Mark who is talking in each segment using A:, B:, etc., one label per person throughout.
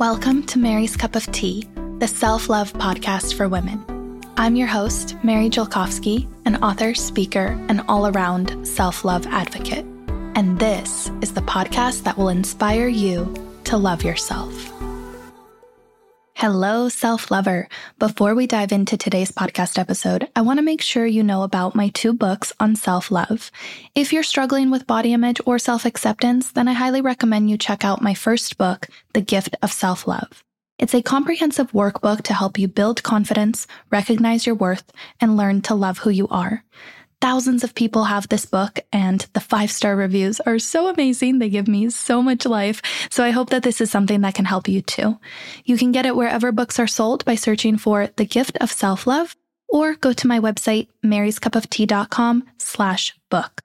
A: Welcome to Mary's Cup of Tea, the self love podcast for women. I'm your host, Mary Jelkovsky, an author, speaker, and all around self love advocate. And this is the podcast that will inspire you to love yourself. Hello, self lover. Before we dive into today's podcast episode, I want to make sure you know about my two books on self love. If you're struggling with body image or self acceptance, then I highly recommend you check out my first book, The Gift of Self Love. It's a comprehensive workbook to help you build confidence, recognize your worth, and learn to love who you are. Thousands of people have this book, and the five star reviews are so amazing. They give me so much life. So I hope that this is something that can help you too. You can get it wherever books are sold by searching for The Gift of Self Love or go to my website, maryscupoftea.com slash book.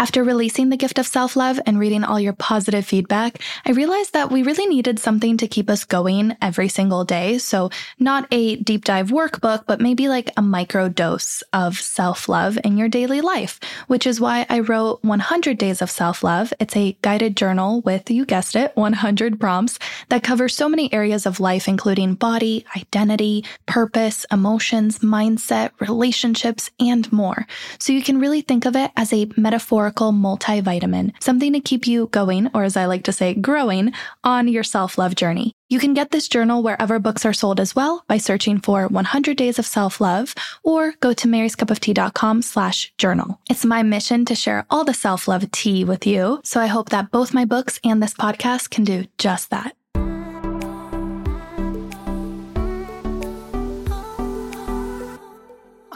A: After releasing The Gift of Self Love and reading all your positive feedback, I realized that we really needed something to keep us going every single day. So, not a deep dive workbook, but maybe like a micro dose of self love in your daily life, which is why I wrote 100 Days of Self Love. It's a guided journal with, you guessed it, 100 prompts that cover so many areas of life, including body, identity, purpose, emotions, mindset, relationships, and more. So, you can really think of it as a metaphor multivitamin, something to keep you going, or as I like to say, growing on your self love journey. You can get this journal wherever books are sold as well by searching for 100 Days of Self Love or go to maryscupoftea.com slash journal. It's my mission to share all the self love tea with you. So I hope that both my books and this podcast can do just that.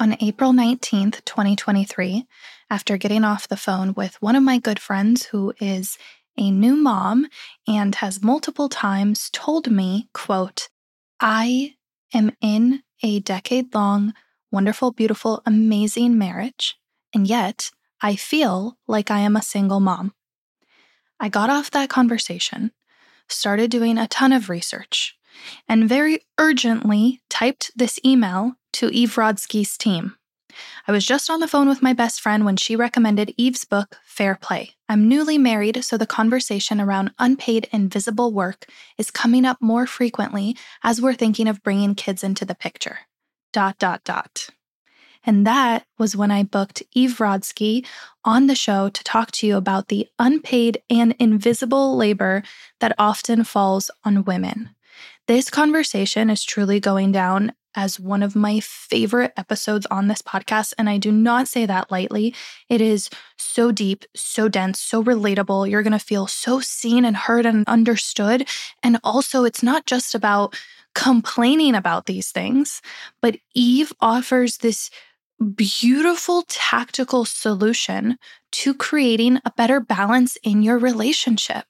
A: On April 19th, 2023, after getting off the phone with one of my good friends who is a new mom and has multiple times told me, quote, I am in a decade long, wonderful, beautiful, amazing marriage, and yet I feel like I am a single mom. I got off that conversation, started doing a ton of research, and very urgently typed this email to Eve Rodsky's team. I was just on the phone with my best friend when she recommended Eve's book, Fair Play. I'm newly married, so the conversation around unpaid invisible work is coming up more frequently as we're thinking of bringing kids into the picture. Dot, dot, dot. And that was when I booked Eve Rodsky on the show to talk to you about the unpaid and invisible labor that often falls on women. This conversation is truly going down as one of my favorite episodes on this podcast. And I do not say that lightly. It is so deep, so dense, so relatable. You're going to feel so seen and heard and understood. And also, it's not just about complaining about these things, but Eve offers this beautiful tactical solution to creating a better balance in your relationship.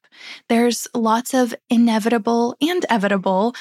A: There's lots of inevitable and evitable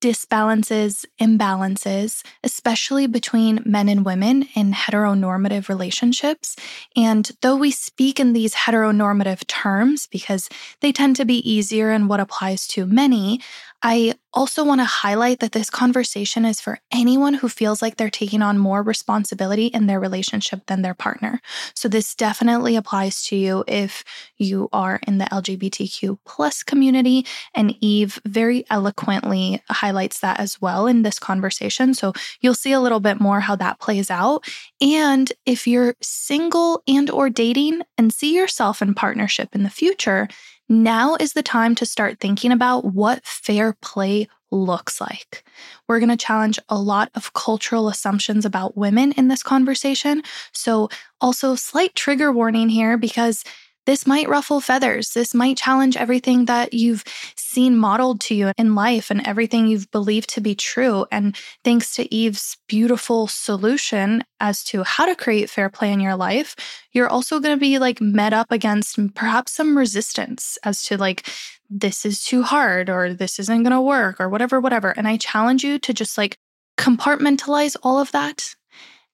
A: disbalances, imbalances, especially between men and women in heteronormative relationships. And though we speak in these heteronormative terms because they tend to be easier and what applies to many, I also want to highlight that this conversation is for anyone who feels like they're taking on more responsibility in their relationship than their partner. So this definitely applies to you if you are in the LGBTQ plus community. And Eve very eloquently highlights that as well in this conversation. So you'll see a little bit more how that plays out. And if you're single and or dating and see yourself in partnership in the future, now is the time to start thinking about what fair play looks like. We're going to challenge a lot of cultural assumptions about women in this conversation. So, also, slight trigger warning here because this might ruffle feathers. This might challenge everything that you've seen modeled to you in life and everything you've believed to be true. And thanks to Eve's beautiful solution as to how to create fair play in your life, you're also going to be like met up against perhaps some resistance as to like, this is too hard or this isn't going to work or whatever, whatever. And I challenge you to just like compartmentalize all of that,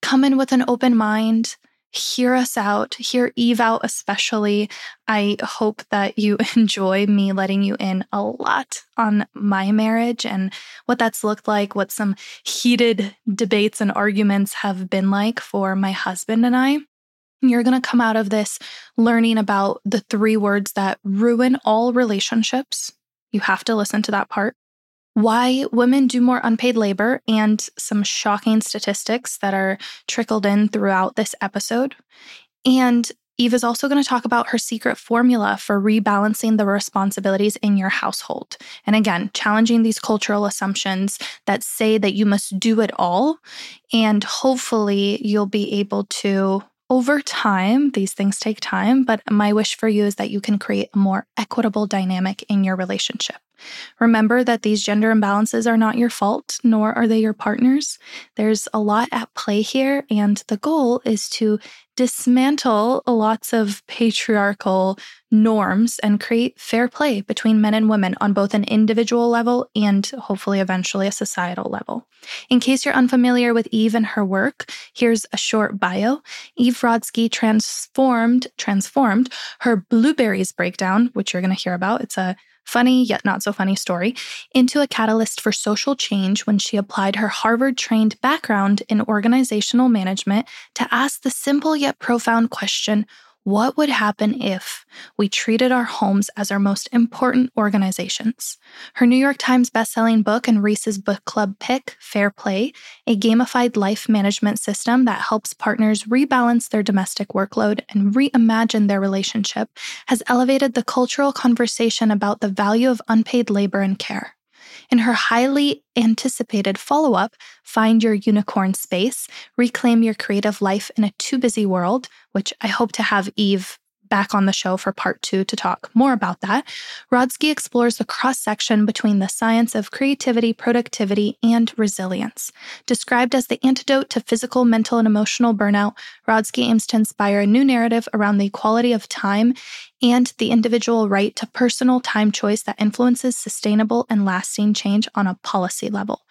A: come in with an open mind hear us out, hear Eve out especially. I hope that you enjoy me letting you in a lot on my marriage and what that's looked like, what some heated debates and arguments have been like for my husband and I. You're going to come out of this learning about the three words that ruin all relationships. You have to listen to that part why women do more unpaid labor, and some shocking statistics that are trickled in throughout this episode. And Eve is also going to talk about her secret formula for rebalancing the responsibilities in your household. And again, challenging these cultural assumptions that say that you must do it all. And hopefully, you'll be able to over time, these things take time, but my wish for you is that you can create a more equitable dynamic in your relationship. Remember that these gender imbalances are not your fault, nor are they your partner's. There's a lot at play here, and the goal is to dismantle lots of patriarchal norms and create fair play between men and women on both an individual level and hopefully eventually a societal level. In case you're unfamiliar with Eve and her work, here's a short bio. Eve Rodsky transformed transformed her blueberries breakdown, which you're going to hear about. It's a funny yet not so funny story, into a catalyst for social change when she applied her Harvard trained background in organizational management to ask the simple yet profound question what would happen if we treated our homes as our most important organizations? Her New York Times bestselling book and Reese's book club pick, Fair Play, a gamified life management system that helps partners rebalance their domestic workload and reimagine their relationship, has elevated the cultural conversation about the value of unpaid labor and care. In her highly anticipated follow up, Find Your Unicorn Space, Reclaim Your Creative Life in a Too Busy World, which I hope to have Eve back on the show for part two to talk more about that, Rodsky explores the cross section between the science of creativity, productivity, and resilience. Described as the antidote to physical, mental, and emotional burnout, Rodsky aims to inspire a new narrative around the equality of time and the individual right to personal time choice that influences sustainable and lasting change on a policy level.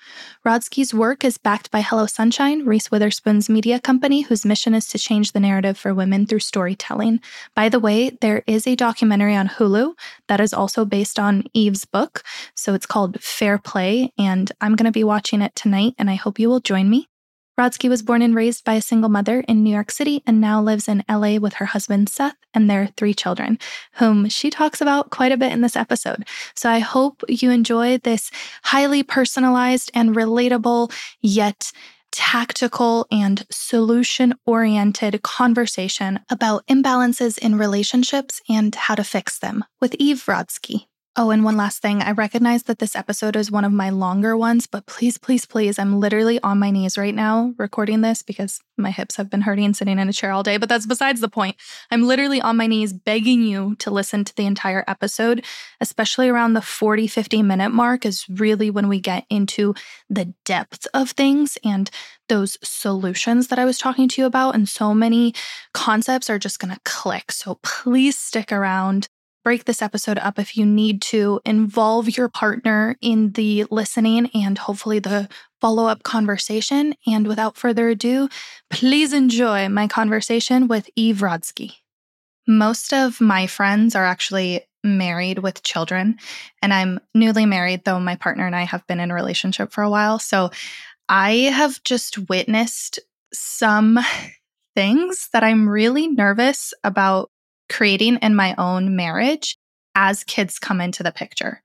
A: Rodsky's work is backed by Hello Sunshine, Reese Witherspoon's media company, whose mission is to change the narrative for women through storytelling. By the way, there is a documentary on Hulu that is also based on Eve's book. So it's called Fair Play, and I'm going to be watching it tonight, and I hope you will join me. Rodsky was born and raised by a single mother in New York City and now lives in LA with her husband Seth and their three children, whom she talks about quite a bit in this episode. So I hope you enjoy this highly personalized and relatable, yet tactical and solution oriented conversation about imbalances in relationships and how to fix them with Eve Rodsky. Oh, and one last thing. I recognize that this episode is one of my longer ones, but please, please, please, I'm literally on my knees right now recording this because my hips have been hurting sitting in a chair all day, but that's besides the point. I'm literally on my knees begging you to listen to the entire episode, especially around the 40, 50 minute mark, is really when we get into the depth of things and those solutions that I was talking to you about. And so many concepts are just going to click. So please stick around break this episode up if you need to involve your partner in the listening and hopefully the follow up conversation. And without further ado, please enjoy my conversation with Eve Rodsky. Most of my friends are actually married with children, and I'm newly married, though my partner and I have been in a relationship for a while. So I have just witnessed some things that I'm really nervous about creating in my own marriage as kids come into the picture.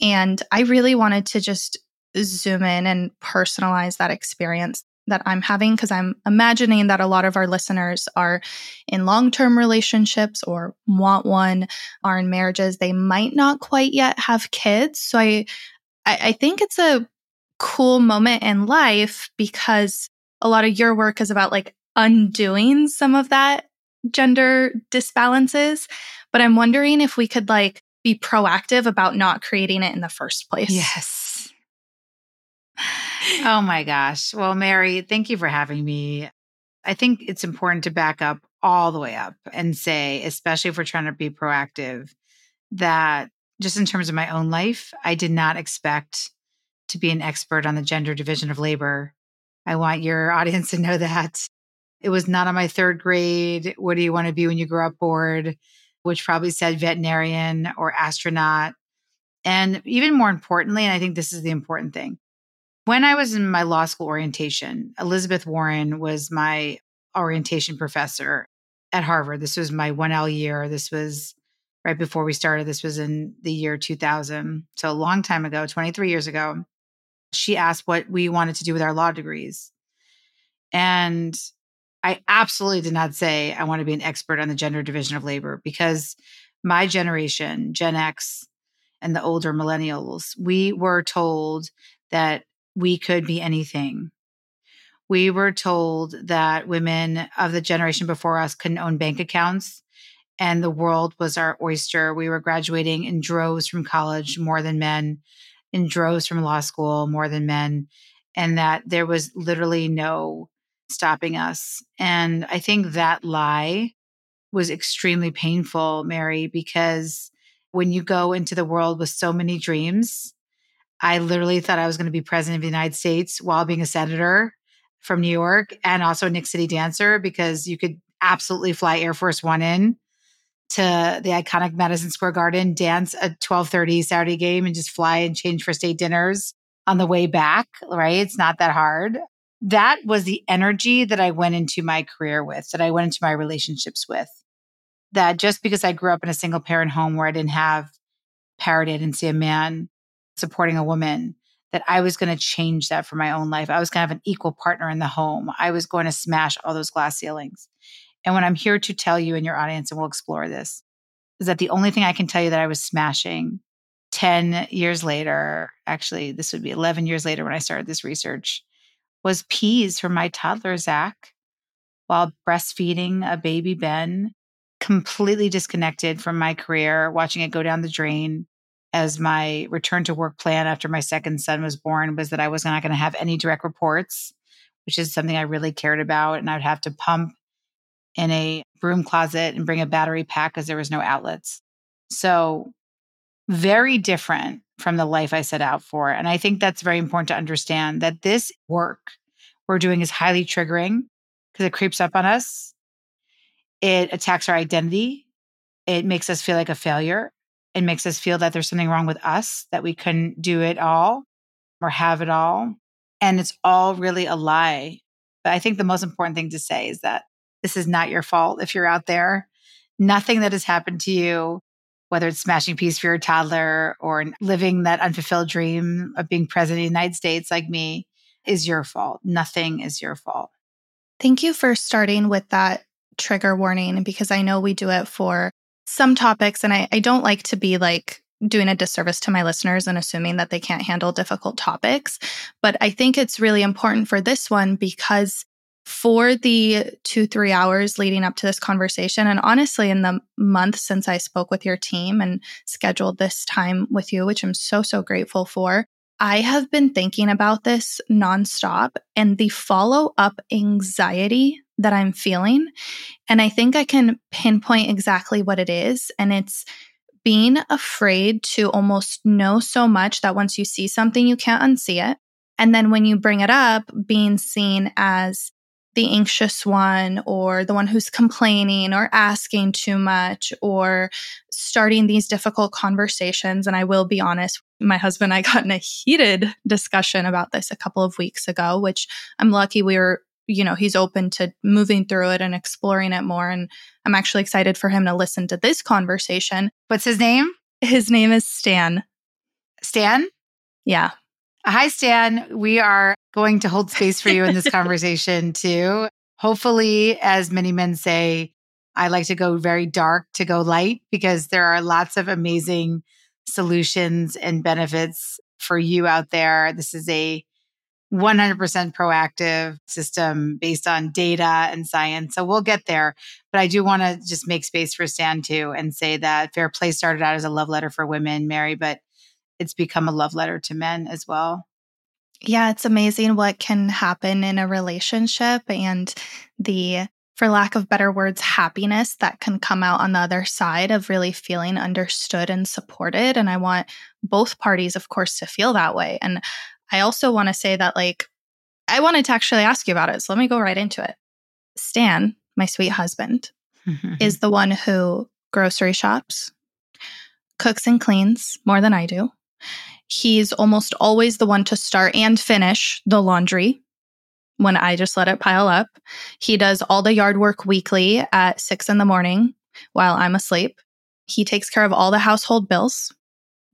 A: And I really wanted to just zoom in and personalize that experience that I'm having because I'm imagining that a lot of our listeners are in long term relationships or want one, are in marriages. They might not quite yet have kids. So I, I, think it's a cool moment in life because a lot of your work is about like undoing some of that gender disbalances, but I'm wondering if we could like be proactive about not creating it in the first place.
B: Yes. Oh my gosh. Well, Mary, thank you for having me. I think it's important to back up all the way up and say, especially if we're trying to be proactive, that just in terms of my own life, I did not expect to be an expert on the gender division of labor. I want your audience to know that. It was not on my third grade. What do you want to be when you grow up board? Which probably said veterinarian or astronaut. And even more importantly, and I think this is the important thing, when I was in my law school orientation, Elizabeth Warren was my orientation professor at Harvard. This was my 1L year. This was right before we started. This was in the year 2000. So a long time ago, 23 years ago. She asked what we wanted to do with our law degrees. And I absolutely did not say I want to be an expert on the gender division of labor because my generation, Gen X, and the older millennials, we were told that we could be anything. We were told that women of the generation before us couldn't own bank accounts and the world was our oyster. We were graduating in droves from college more than men, in droves from law school more than men, and that there was literally no stopping us. And I think that lie was extremely painful, Mary, because when you go into the world with so many dreams, I literally thought I was going to be president of the United States while being a senator from New York and also a Knicks City dancer because you could absolutely fly Air Force One in to the iconic Madison Square Garden, dance a 1230 Saturday game and just fly and change for state dinners on the way back, right? It's not that hard. That was the energy that I went into my career with, that I went into my relationships with. That just because I grew up in a single parent home where I didn't have parity, I didn't see a man supporting a woman, that I was going to change that for my own life. I was going to have an equal partner in the home. I was going to smash all those glass ceilings. And what I'm here to tell you in your audience, and we'll explore this, is that the only thing I can tell you that I was smashing 10 years later, actually, this would be 11 years later when I started this research, was peas for my toddler, Zach, while breastfeeding a baby Ben, completely disconnected from my career, watching it go down the drain. As my return to work plan after my second son was born was that I was not going to have any direct reports, which is something I really cared about. And I would have to pump in a broom closet and bring a battery pack because there was no outlets. So, very different from the life I set out for. And I think that's very important to understand that this work we're doing is highly triggering because it creeps up on us. It attacks our identity. It makes us feel like a failure. It makes us feel that there's something wrong with us, that we couldn't do it all or have it all. And it's all really a lie. But I think the most important thing to say is that this is not your fault if you're out there. Nothing that has happened to you, whether it's smashing peas for your toddler or living that unfulfilled dream of being president of the United States like me, is your fault. Nothing is your fault.
A: Thank you for starting with that trigger warning because I know we do it for some topics. And I, I don't like to be like doing a disservice to my listeners and assuming that they can't handle difficult topics. But I think it's really important for this one because for the two, three hours leading up to this conversation, and honestly, in the month since I spoke with your team and scheduled this time with you, which I'm so, so grateful for, I have been thinking about this nonstop and the follow up anxiety that I'm feeling. And I think I can pinpoint exactly what it is. And it's being afraid to almost know so much that once you see something, you can't unsee it. And then when you bring it up, being seen as the anxious one or the one who's complaining or asking too much or starting these difficult conversations. And I will be honest, my husband and I got in a heated discussion about this a couple of weeks ago, which I'm lucky we were, you know, he's open to moving through it and exploring it more. And I'm actually excited for him to listen to this conversation.
B: What's his name?
A: His name is Stan.
B: Stan?
A: Yeah.
B: Hi, Stan. We are going to hold space for you in this conversation too. Hopefully, as many men say, I like to go very dark to go light because there are lots of amazing solutions and benefits for you out there. This is a 100% proactive system based on data and science. So we'll get there. But I do want to just make space for Stan too and say that Fair Play started out as a love letter for women, Mary, but it's become a love letter to men as well.
A: Yeah, it's amazing what can happen in a relationship and the, for lack of better words, happiness that can come out on the other side of really feeling understood and supported. And I want both parties, of course, to feel that way. And I also want to say that, like, I wanted to actually ask you about it. So let me go right into it. Stan, my sweet husband, is mm-hmm. the one who grocery shops, cooks and cleans more than I do He's almost always the one to start and finish the laundry when I just let it pile up. He does all the yard work weekly at six in the morning while I'm asleep. He takes care of all the household bills,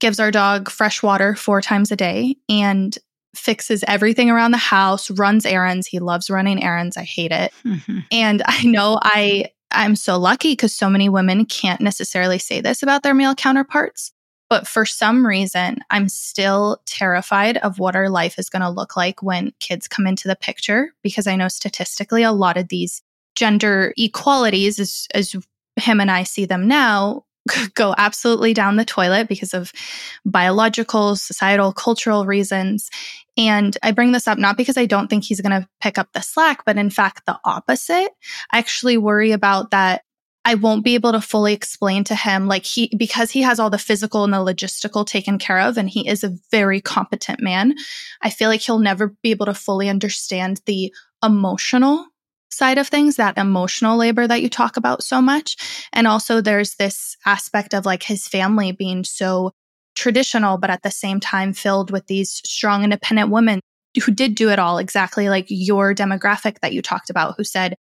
A: gives our dog fresh water four times a day, and fixes everything around the house, runs errands. He loves running errands. I hate it. Mm-hmm. And I know I I'm so lucky because so many women can't necessarily say this about their male counterparts. But for some reason, I'm still terrified of what our life is going to look like when kids come into the picture because I know statistically a lot of these gender equalities, as, as him and I see them now, go absolutely down the toilet because of biological, societal, cultural reasons. And I bring this up not because I don't think he's going to pick up the slack, but in fact, the opposite. I actually worry about that. I won't be able to fully explain to him, like he, because he has all the physical and the logistical taken care of, and he is a very competent man. I feel like he'll never be able to fully understand the emotional side of things, that emotional labor that you talk about so much. And also, there's this aspect of like his family being so traditional, but at the same time filled with these strong, independent women who did do it all exactly like your demographic that you talked about, who said,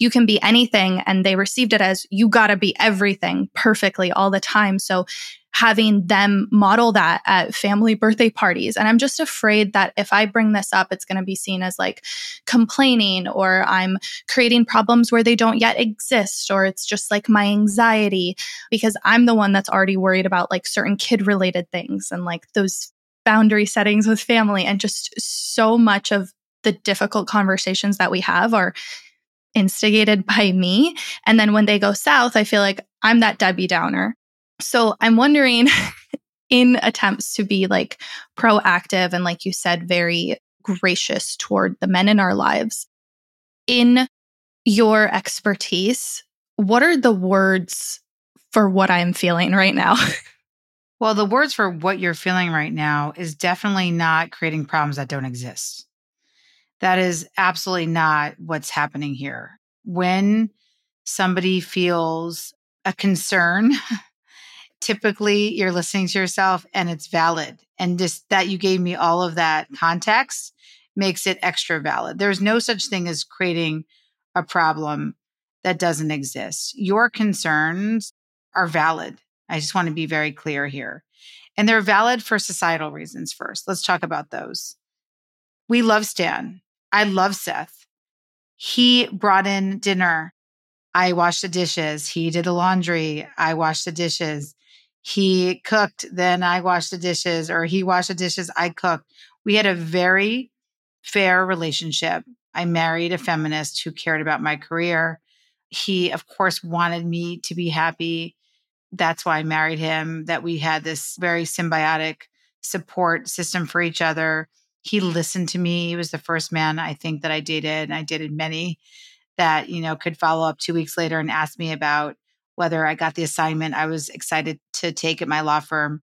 A: you can be anything. And they received it as you got to be everything perfectly all the time. So having them model that at family birthday parties. And I'm just afraid that if I bring this up, it's going to be seen as like complaining or I'm creating problems where they don't yet exist or it's just like my anxiety because I'm the one that's already worried about like certain kid related things and like those boundary settings with family and just so much of the difficult conversations that we have are instigated by me. And then when they go south, I feel like I'm that Debbie Downer so I'm wondering, in attempts to be like proactive and, like you said, very gracious toward the men in our lives, in your expertise, what are the words for what I'm feeling right now?
B: well, the words for what you're feeling right now is definitely not creating problems that don't exist. That is absolutely not what's happening here. When somebody feels a concern typically you're listening to yourself and it's valid. And just that you gave me all of that context makes it extra valid. There's no such thing as creating a problem that doesn't exist. Your concerns are valid. I just want to be very clear here. And they're valid for societal reasons first. Let's talk about those. We love Stan. I love Seth. He brought in dinner. I washed the dishes. He did the laundry. I washed the dishes he cooked, then I washed the dishes, or he washed the dishes, I cooked. We had a very fair relationship. I married a feminist who cared about my career. He, of course, wanted me to be happy. That's why I married him, that we had this very symbiotic support system for each other. He listened to me. He was the first man I think that I dated, and I dated many that, you know, could follow up two weeks later and ask me about whether I got the assignment I was excited to take at my law firm.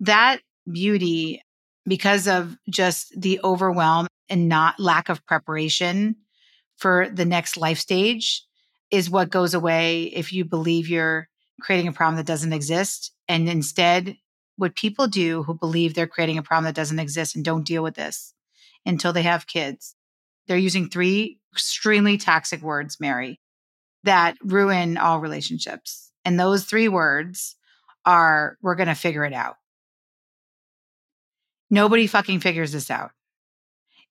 B: That beauty, because of just the overwhelm and not lack of preparation for the next life stage, is what goes away if you believe you're creating a problem that doesn't exist. And instead, what people do who believe they're creating a problem that doesn't exist and don't deal with this until they have kids, they're using three extremely toxic words, Mary that ruin all relationships. And those three words are we're going to figure it out. Nobody fucking figures this out.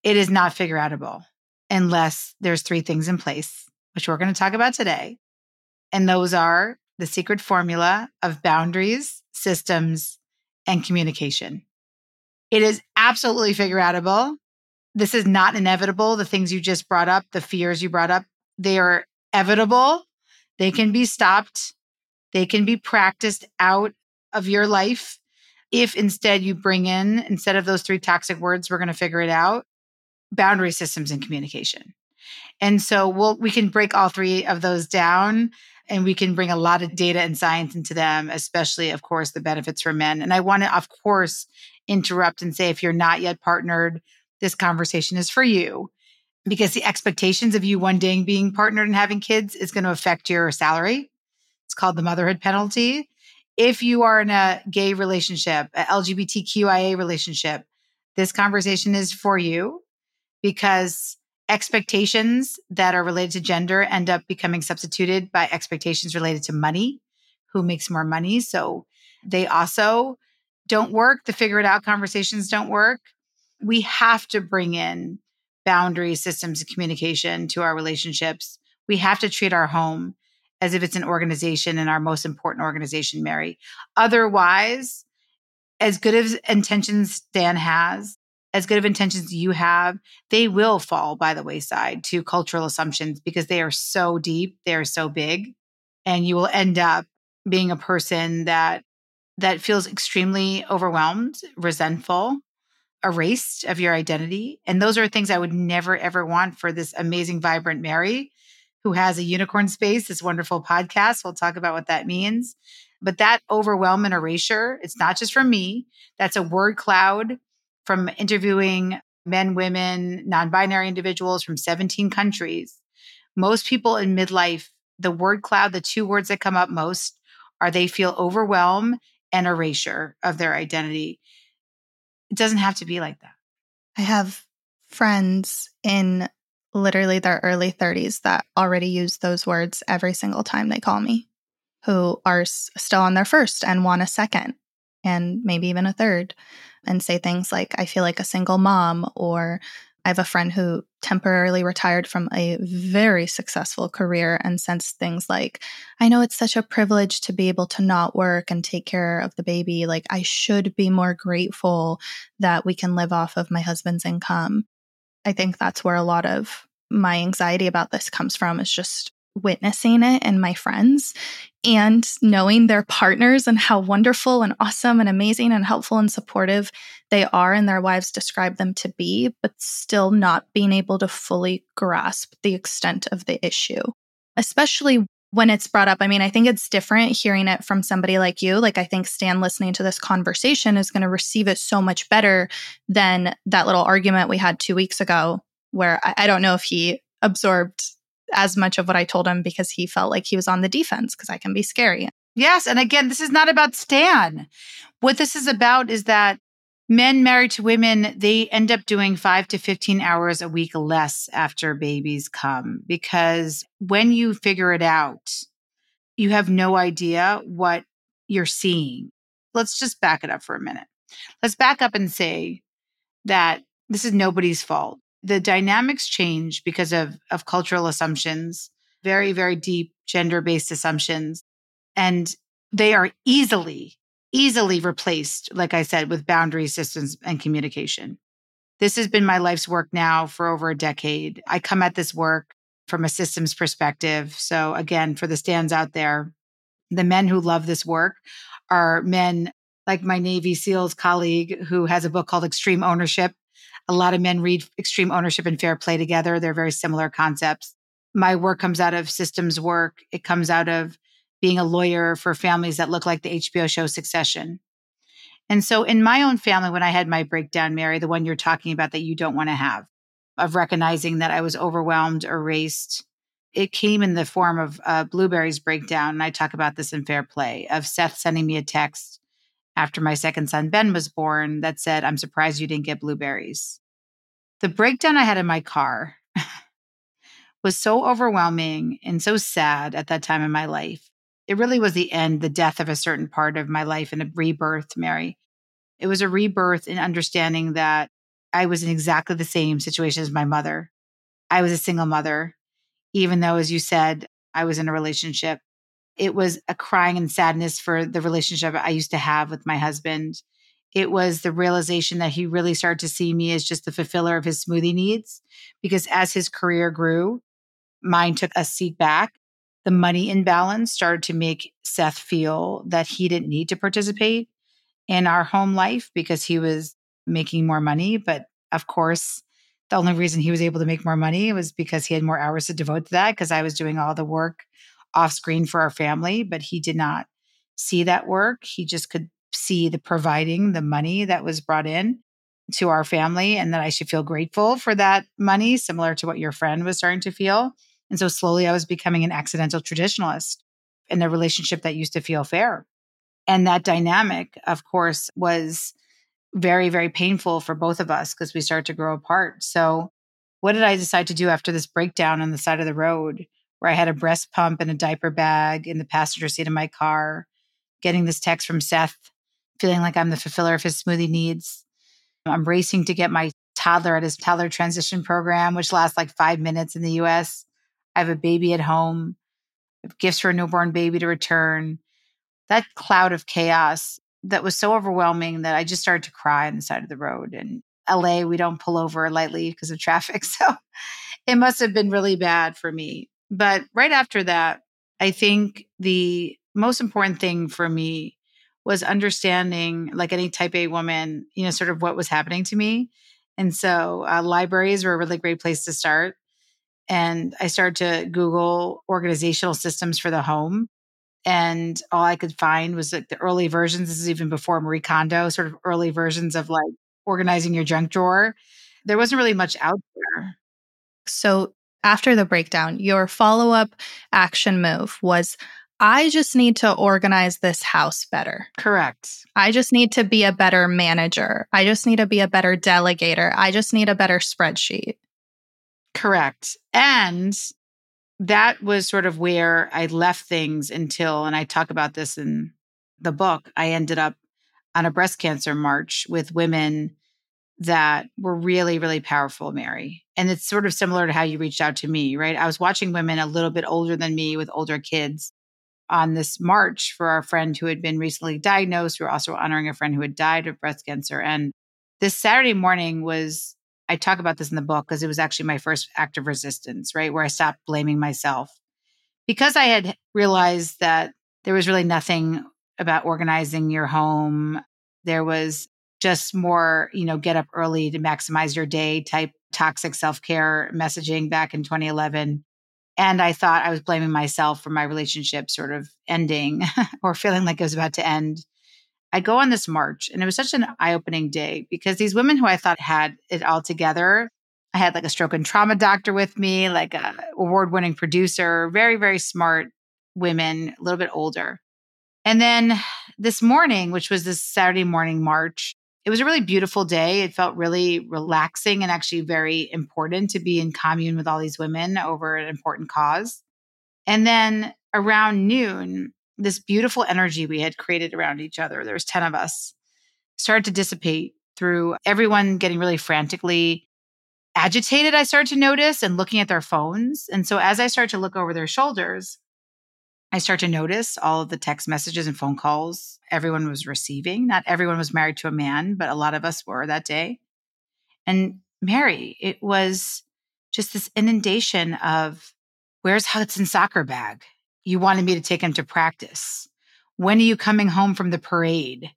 B: It is not figure outable unless there's three things in place, which we're going to talk about today. And those are the secret formula of boundaries, systems, and communication. It is absolutely figure outable. This is not inevitable. The things you just brought up, the fears you brought up, they are evitable. They can be stopped. They can be practiced out of your life. If instead you bring in, instead of those three toxic words, we're going to figure it out, boundary systems and communication. And so we'll, we can break all three of those down and we can bring a lot of data and science into them, especially, of course, the benefits for men. And I want to, of course, interrupt and say if you're not yet partnered, this conversation is for you because the expectations of you one day being partnered and having kids is going to affect your salary. It's called the motherhood penalty. If you are in a gay relationship, a LGBTQIA relationship, this conversation is for you because expectations that are related to gender end up becoming substituted by expectations related to money, who makes more money. So they also don't work. The figure it out conversations don't work. We have to bring in boundary systems, of communication to our relationships. We have to treat our home as if it's an organization and our most important organization, Mary. Otherwise, as good as intentions Stan has, as good of intentions you have, they will fall by the wayside to cultural assumptions because they are so deep, they are so big, and you will end up being a person that that feels extremely overwhelmed, resentful, erased of your identity. And those are things I would never, ever want for this amazing, vibrant Mary who has a unicorn space, this wonderful podcast. We'll talk about what that means. But that overwhelm and erasure, it's not just from me. That's a word cloud from interviewing men, women, non binary individuals from 17 countries. Most people in midlife, the word cloud, the two words that come up most are they feel overwhelm and erasure of their identity. It doesn't have to be like that.
A: I have friends in literally their early 30s that already use those words every single time they call me, who are still on their first and want a second and maybe even a third, and say things like, I feel like a single mom, or I have a friend who temporarily retired from a very successful career and says things like, I know it's such a privilege to be able to not work and take care of the baby. Like, I should be more grateful that we can live off of my husband's income. I think that's where a lot of my anxiety about this comes from is just witnessing it and my friends and knowing their partners and how wonderful and awesome and amazing and helpful and supportive they are and their wives describe them to be, but still not being able to fully grasp the extent of the issue, especially when it's brought up. I mean, I think it's different hearing it from somebody like you. Like, I think Stan listening to this conversation is going to receive it so much better than that little argument we had two weeks ago, where I, I don't know if he absorbed as much of what I told him because he felt like he was on the defense because I can be scary.
B: Yes. And again, this is not about Stan. What this is about is that men married to women, they end up doing five to 15 hours a week less after babies come because when you figure it out, you have no idea what you're seeing. Let's just back it up for a minute. Let's back up and say that this is nobody's fault the dynamics change because of, of cultural assumptions, very, very deep gender based assumptions. And they are easily, easily replaced, like I said, with boundary systems and communication. This has been my life's work now for over a decade. I come at this work from a systems perspective. So, again, for the Stans out there, the men who love this work are men like my Navy SEALs colleague who has a book called Extreme Ownership a lot of men read Extreme Ownership and Fair Play together. They're very similar concepts. My work comes out of systems work. It comes out of being a lawyer for families that look like the HBO show Succession. And so in my own family, when I had my breakdown, Mary, the one you're talking about that you don't want to have, of recognizing that I was overwhelmed, erased, it came in the form of uh, breakdown. And I talk about this in Fair Play of Seth sending me a text after my second son, Ben, was born that said, I'm surprised you didn't get blueberries. The breakdown I had in my car was so overwhelming and so sad at that time in my life. It really was the end, the death of a certain part of my life and a rebirth, Mary. It was a rebirth in understanding that I was in exactly the same situation as my mother. I was a single mother, even though, as you said, I was in a relationship it was a crying and sadness for the relationship I used to have with my husband. It was the realization that he really started to see me as just the fulfiller of his smoothie needs. Because as his career grew, mine took a seat back. The money imbalance started to make Seth feel that he didn't need to participate in our home life because he was making more money. But of course, the only reason he was able to make more money was because he had more hours to devote to that because I was doing all the work off screen for our family, but he did not see that work. He just could see the providing the money that was brought in to our family and that I should feel grateful for that money, similar to what your friend was starting to feel. And so slowly I was becoming an accidental traditionalist in a relationship that used to feel fair. And that dynamic, of course, was very, very painful for both of us because we started to grow apart. So, what did I decide to do after this breakdown on the side of the road? where I had a breast pump and a diaper bag in the passenger seat of my car, getting this text from Seth, feeling like I'm the fulfiller of his smoothie needs. I'm racing to get my toddler at his toddler transition program, which lasts like five minutes in the US. I have a baby at home, gifts for a newborn baby to return. That cloud of chaos that was so overwhelming that I just started to cry on the side of the road. And LA, we don't pull over lightly because of traffic. So it must have been really bad for me. But right after that, I think the most important thing for me was understanding, like any type A woman, you know, sort of what was happening to me. And so uh, libraries were a really great place to start. And I started to Google organizational systems for the home. And all I could find was like the early versions. This is even before Marie Kondo, sort of early versions of like organizing your junk drawer. There wasn't really much out there.
A: So after the breakdown, your follow up action move was I just need to organize this house better.
B: Correct.
A: I just need to be a better manager. I just need to be a better delegator. I just need a better spreadsheet.
B: Correct. And that was sort of where I left things until, and I talk about this in the book, I ended up on a breast cancer march with women that were really, really powerful, Mary. And it's sort of similar to how you reached out to me, right? I was watching women a little bit older than me with older kids on this march for our friend who had been recently diagnosed. We were also honoring a friend who had died of breast cancer. And this Saturday morning was, I talk about this in the book because it was actually my first act of resistance, right? Where I stopped blaming myself. Because I had realized that there was really nothing about organizing your home. There was just more, you know, get up early to maximize your day type toxic self care messaging back in 2011. And I thought I was blaming myself for my relationship sort of ending or feeling like it was about to end. I go on this march and it was such an eye opening day because these women who I thought had it all together, I had like a stroke and trauma doctor with me, like a award winning producer, very, very smart women, a little bit older. And then this morning, which was this Saturday morning march, it was a really beautiful day. It felt really relaxing and actually very important to be in commune with all these women over an important cause. And then around noon, this beautiful energy we had created around each other, there was 10 of us, started to dissipate through everyone getting really frantically agitated, I started to notice and looking at their phones. And so as I started to look over their shoulders, I start to notice all of the text messages and phone calls everyone was receiving. Not everyone was married to a man, but a lot of us were that day. And Mary, it was just this inundation of where's Hudson's soccer bag? You wanted me to take him to practice. When are you coming home from the parade?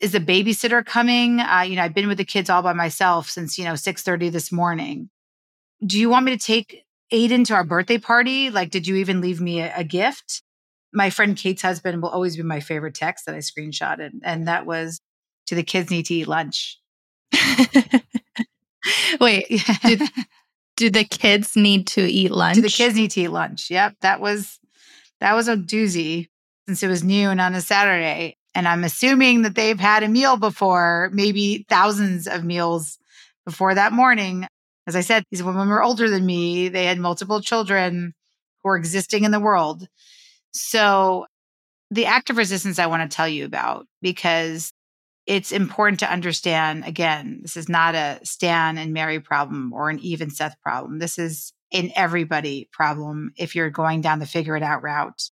B: Is the babysitter coming? Uh, you know, I've been with the kids all by myself since, you know, 6:30 this morning. Do you want me to take Aiden to our birthday party? Like, did you even leave me a, a gift? My friend Kate's husband will always be my favorite text that I screenshotted. And that was, to the kids need to eat lunch?
A: Wait, do, do the kids need to eat lunch?
B: Do the kids need to eat lunch? Yep. That was, that was a doozy since it was noon on a Saturday. And I'm assuming that they've had a meal before, maybe thousands of meals before that morning. As I said, these women were older than me. They had multiple children who were existing in the world. So, the act of resistance I want to tell you about because it's important to understand again, this is not a Stan and Mary problem or an Eve and Seth problem. This is an everybody problem if you're going down the figure it out route.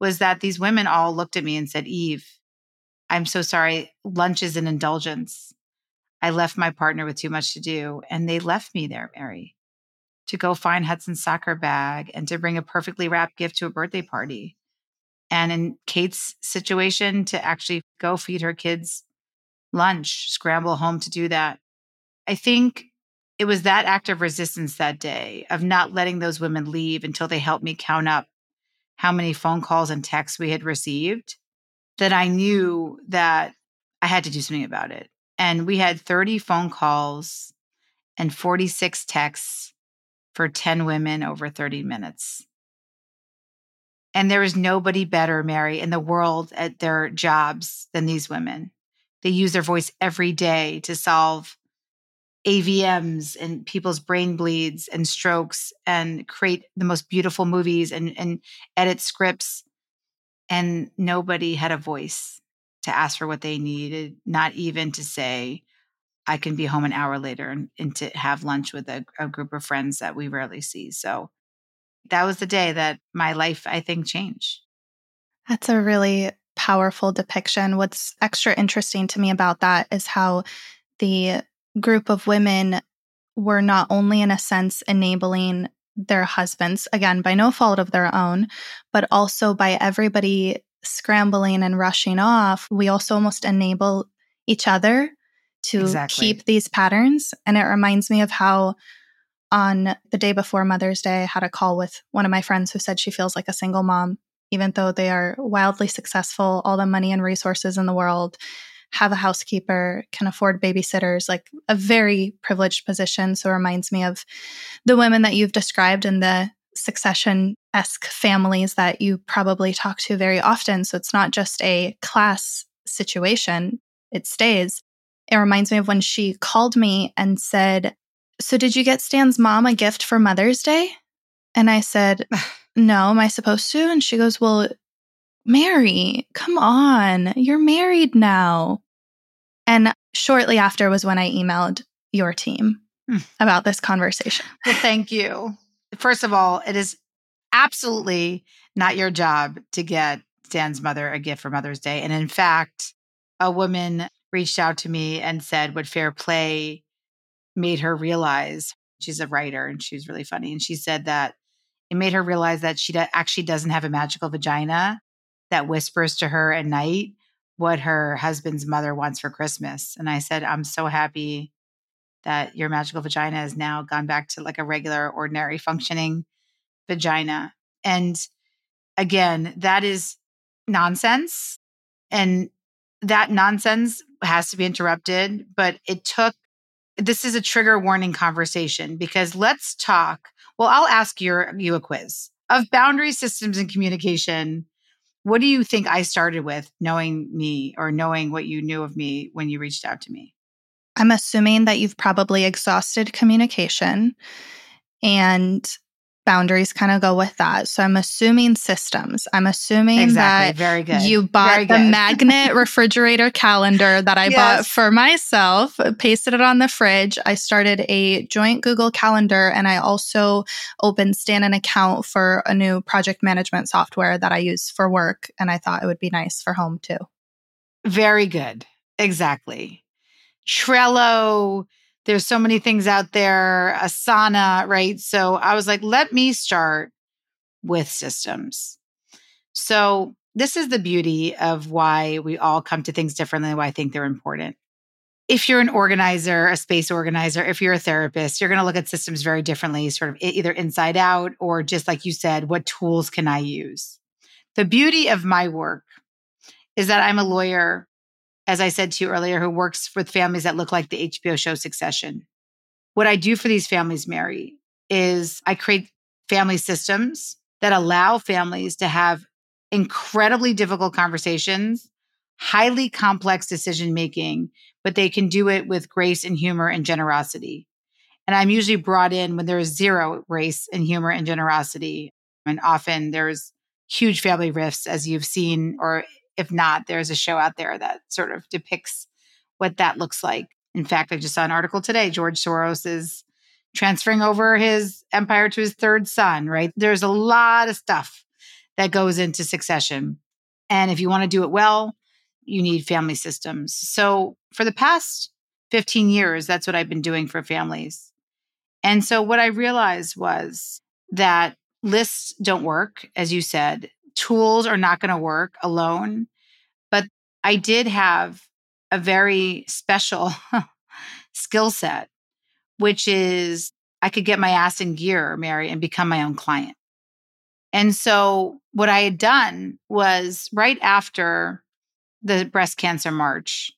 B: Was that these women all looked at me and said, Eve, I'm so sorry. Lunch is an indulgence. I left my partner with too much to do, and they left me there, Mary to go find Hudson's soccer bag and to bring a perfectly wrapped gift to a birthday party. And in Kate's situation, to actually go feed her kids lunch, scramble home to do that. I think it was that act of resistance that day of not letting those women leave until they helped me count up how many phone calls and texts we had received that I knew that I had to do something about it. And we had 30 phone calls and 46 texts for 10 women over 30 minutes. And there is nobody better, Mary, in the world at their jobs than these women. They use their voice every day to solve AVMs and people's brain bleeds and strokes and create the most beautiful movies and, and edit scripts. And nobody had a voice to ask for what they needed, not even to say, I can be home an hour later and, and to have lunch with a, a group of friends that we rarely see. So that was the day that my life, I think, changed.
A: That's a really powerful depiction. What's extra interesting to me about that is how the group of women were not only, in a sense, enabling their husbands, again, by no fault of their own, but also by everybody scrambling and rushing off, we also almost enable each other to exactly. keep these patterns. And it reminds me of how on the day before Mother's Day, I had a call with one of my friends who said she feels like a single mom, even though they are wildly successful, all the money and resources in the world, have a housekeeper, can afford babysitters, like a very privileged position. So it reminds me of the women that you've described in the succession esque families that you probably talk to very often. So it's not just a class situation, it stays. It reminds me of when she called me and said, So did you get Stan's mom a gift for Mother's Day? And I said, No, am I supposed to? And she goes, Well, Mary, come on, you're married now. And shortly after was when I emailed your team hmm. about this conversation.
B: Well, thank you. First of all, it is absolutely not your job to get Stan's mother a gift for Mother's Day. And in fact, a woman reached out to me and said what fair play made her realize she's a writer and she was really funny. And she said that it made her realize that she actually doesn't have a magical vagina that whispers to her at night what her husband's mother wants for Christmas. And I said, I'm so happy that your magical vagina has now gone back to like a regular, ordinary functioning vagina. And again, that is nonsense. And that nonsense has to be interrupted. But it took, this is a trigger warning conversation because let's talk. Well, I'll ask your, you a quiz of boundary systems and communication. What do you think I started with knowing me or knowing what you knew of me when you reached out to me?
A: I'm assuming that you've probably exhausted communication and boundaries kind of go with that. So I'm assuming systems. I'm assuming exactly. that
B: Very good.
A: you bought the magnet refrigerator calendar that I yes. bought for myself, pasted it on the fridge. I started a joint Google Calendar and I also opened Stan an account for a new project management software that I use for work. And I thought it would be nice for home too.
B: Very good. Exactly. Trello, there's so many things out there, Asana, right? So I was like, let me start with systems. So this is the beauty of why we all come to things differently, why I think they're important. If you're an organizer, a space organizer, if you're a therapist, you're going to look at systems very differently, sort of either inside out or just like you said, what tools can I use? The beauty of my work is that I'm a lawyer as I said to you earlier, who works with families that look like the HBO show Succession. What I do for these families, Mary, is I create family systems that allow families to have incredibly difficult conversations, highly complex decision making, but they can do it with grace and humor and generosity. And I'm usually brought in when there is zero grace and humor and generosity. And often there's huge family rifts, as you've seen, or if not, there's a show out there that sort of depicts what that looks like. In fact, I just saw an article today. George Soros is transferring over his empire to his third son, right? There's a lot of stuff that goes into succession. And if you want to do it well, you need family systems. So for the past 15 years, that's what I've been doing for families. And so what I realized was that lists don't work, as you said tools are not going to work alone. But I did have a very special skill set, which is I could get my ass in gear, Mary, and become my own client. And so what I had done was right after the breast cancer march,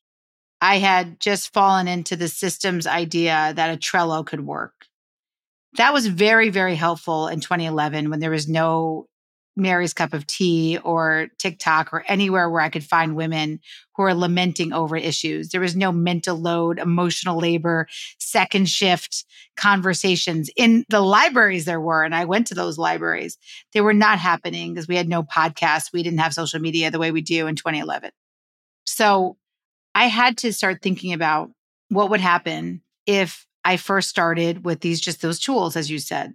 B: I had just fallen into the systems idea that a Trello could work. That was very, very helpful in 2011 when there was no Mary's Cup of Tea or TikTok or anywhere where I could find women who are lamenting over issues. There was no mental load, emotional labor, second shift conversations. In the libraries, there were, and I went to those libraries. They were not happening because we had no podcasts. We didn't have social media the way we do in 2011. So I had to start thinking about what would happen if I first started with these, just those tools, as you said.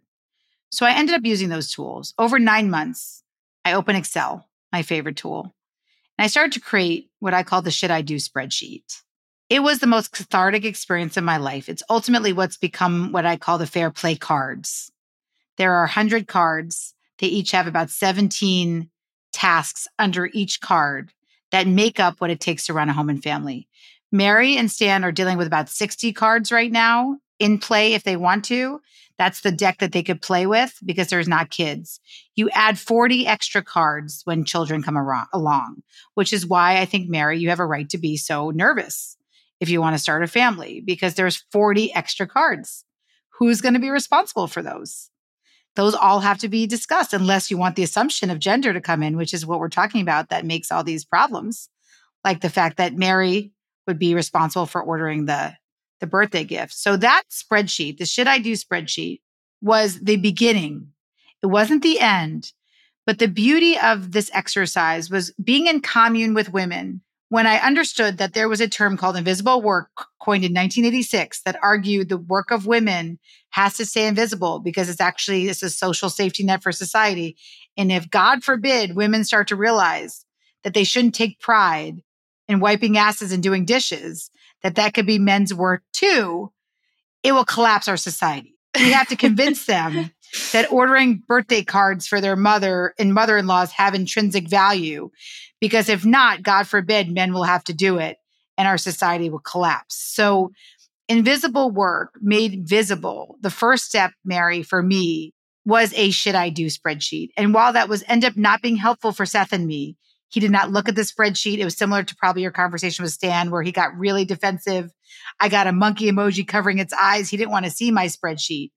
B: So I ended up using those tools. Over nine months, I opened Excel, my favorite tool, and I started to create what I call the Shit I Do spreadsheet. It was the most cathartic experience of my life. It's ultimately what's become what I call the fair play cards. There are 100 cards. They each have about 17 tasks under each card that make up what it takes to run a home and family. Mary and Stan are dealing with about 60 cards right now in play if they want to. That's the deck that they could play with because there's not kids. You add 40 extra cards when children come along, which is why I think, Mary, you have a right to be so nervous if you want to start a family because there's 40 extra cards. Who's going to be responsible for those? Those all have to be discussed unless you want the assumption of gender to come in, which is what we're talking about that makes all these problems. Like the fact that Mary would be responsible for ordering the the birthday gift. So that spreadsheet, the shit I do spreadsheet, was the beginning. It wasn't the end. But the beauty of this exercise was being in commune with women when I understood that there was a term called invisible work coined in 1986 that argued the work of women has to stay invisible because it's actually it's a social safety net for society. And if God forbid women start to realize that they shouldn't take pride in wiping asses and doing dishes, that that could be men's work too, it will collapse our society. We have to convince them that ordering birthday cards for their mother and mother in laws have intrinsic value. Because if not, God forbid, men will have to do it and our society will collapse. So, invisible work made visible. The first step, Mary, for me was a shit I do spreadsheet. And while that was end up not being helpful for Seth and me, he did not look at the spreadsheet. It was similar to probably your conversation with Stan, where he got really defensive. I got a monkey emoji covering its eyes. He didn't want to see my spreadsheet.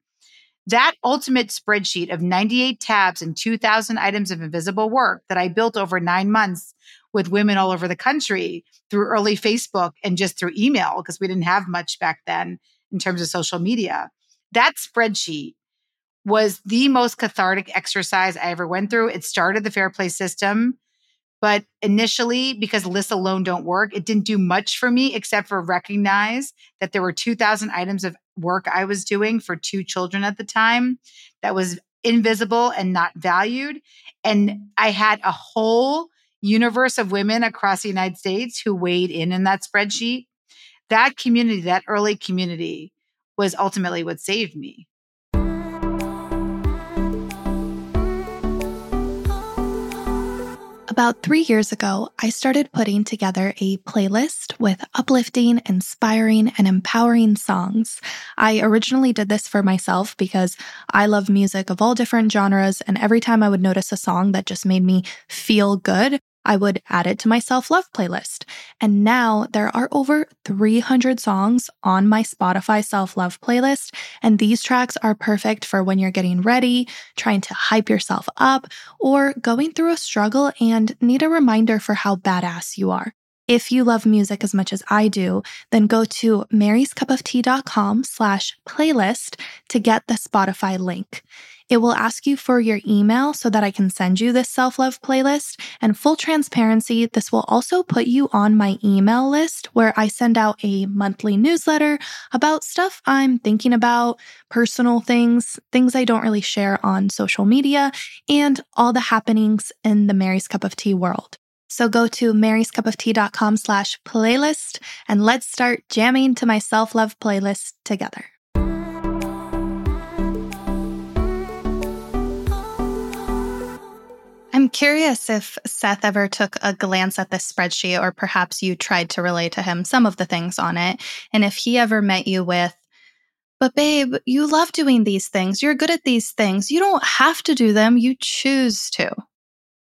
B: That ultimate spreadsheet of 98 tabs and 2,000 items of invisible work that I built over nine months with women all over the country through early Facebook and just through email, because we didn't have much back then in terms of social media. That spreadsheet was the most cathartic exercise I ever went through. It started the Fair Play system. But initially, because lists alone don't work, it didn't do much for me except for recognize that there were 2,000 items of work I was doing for two children at the time that was invisible and not valued. And I had a whole universe of women across the United States who weighed in in that spreadsheet. That community, that early community, was ultimately what saved me.
A: About three years ago, I started putting together a playlist with uplifting, inspiring, and empowering songs. I originally did this for myself because I love music of all different genres, and every time I would notice a song that just made me feel good, I would add it to my self love playlist. And now there are over 300 songs on my Spotify self love playlist. And these tracks are perfect for when you're getting ready, trying to hype yourself up, or going through a struggle and need a reminder for how badass you are. If you love music as much as I do, then go to maryscupoftea.com slash playlist to get the Spotify link. It will ask you for your email so that I can send you this self love playlist. And full transparency, this will also put you on my email list where I send out a monthly newsletter about stuff I'm thinking about, personal things, things I don't really share on social media, and all the happenings in the Mary's Cup of Tea world. So go to maryscupoftea.com slash playlist and let's start jamming to my self-love playlist together. I'm curious if Seth ever took a glance at this spreadsheet, or perhaps you tried to relay to him some of the things on it, and if he ever met you with, but babe, you love doing these things. You're good at these things. You don't have to do them, you choose to.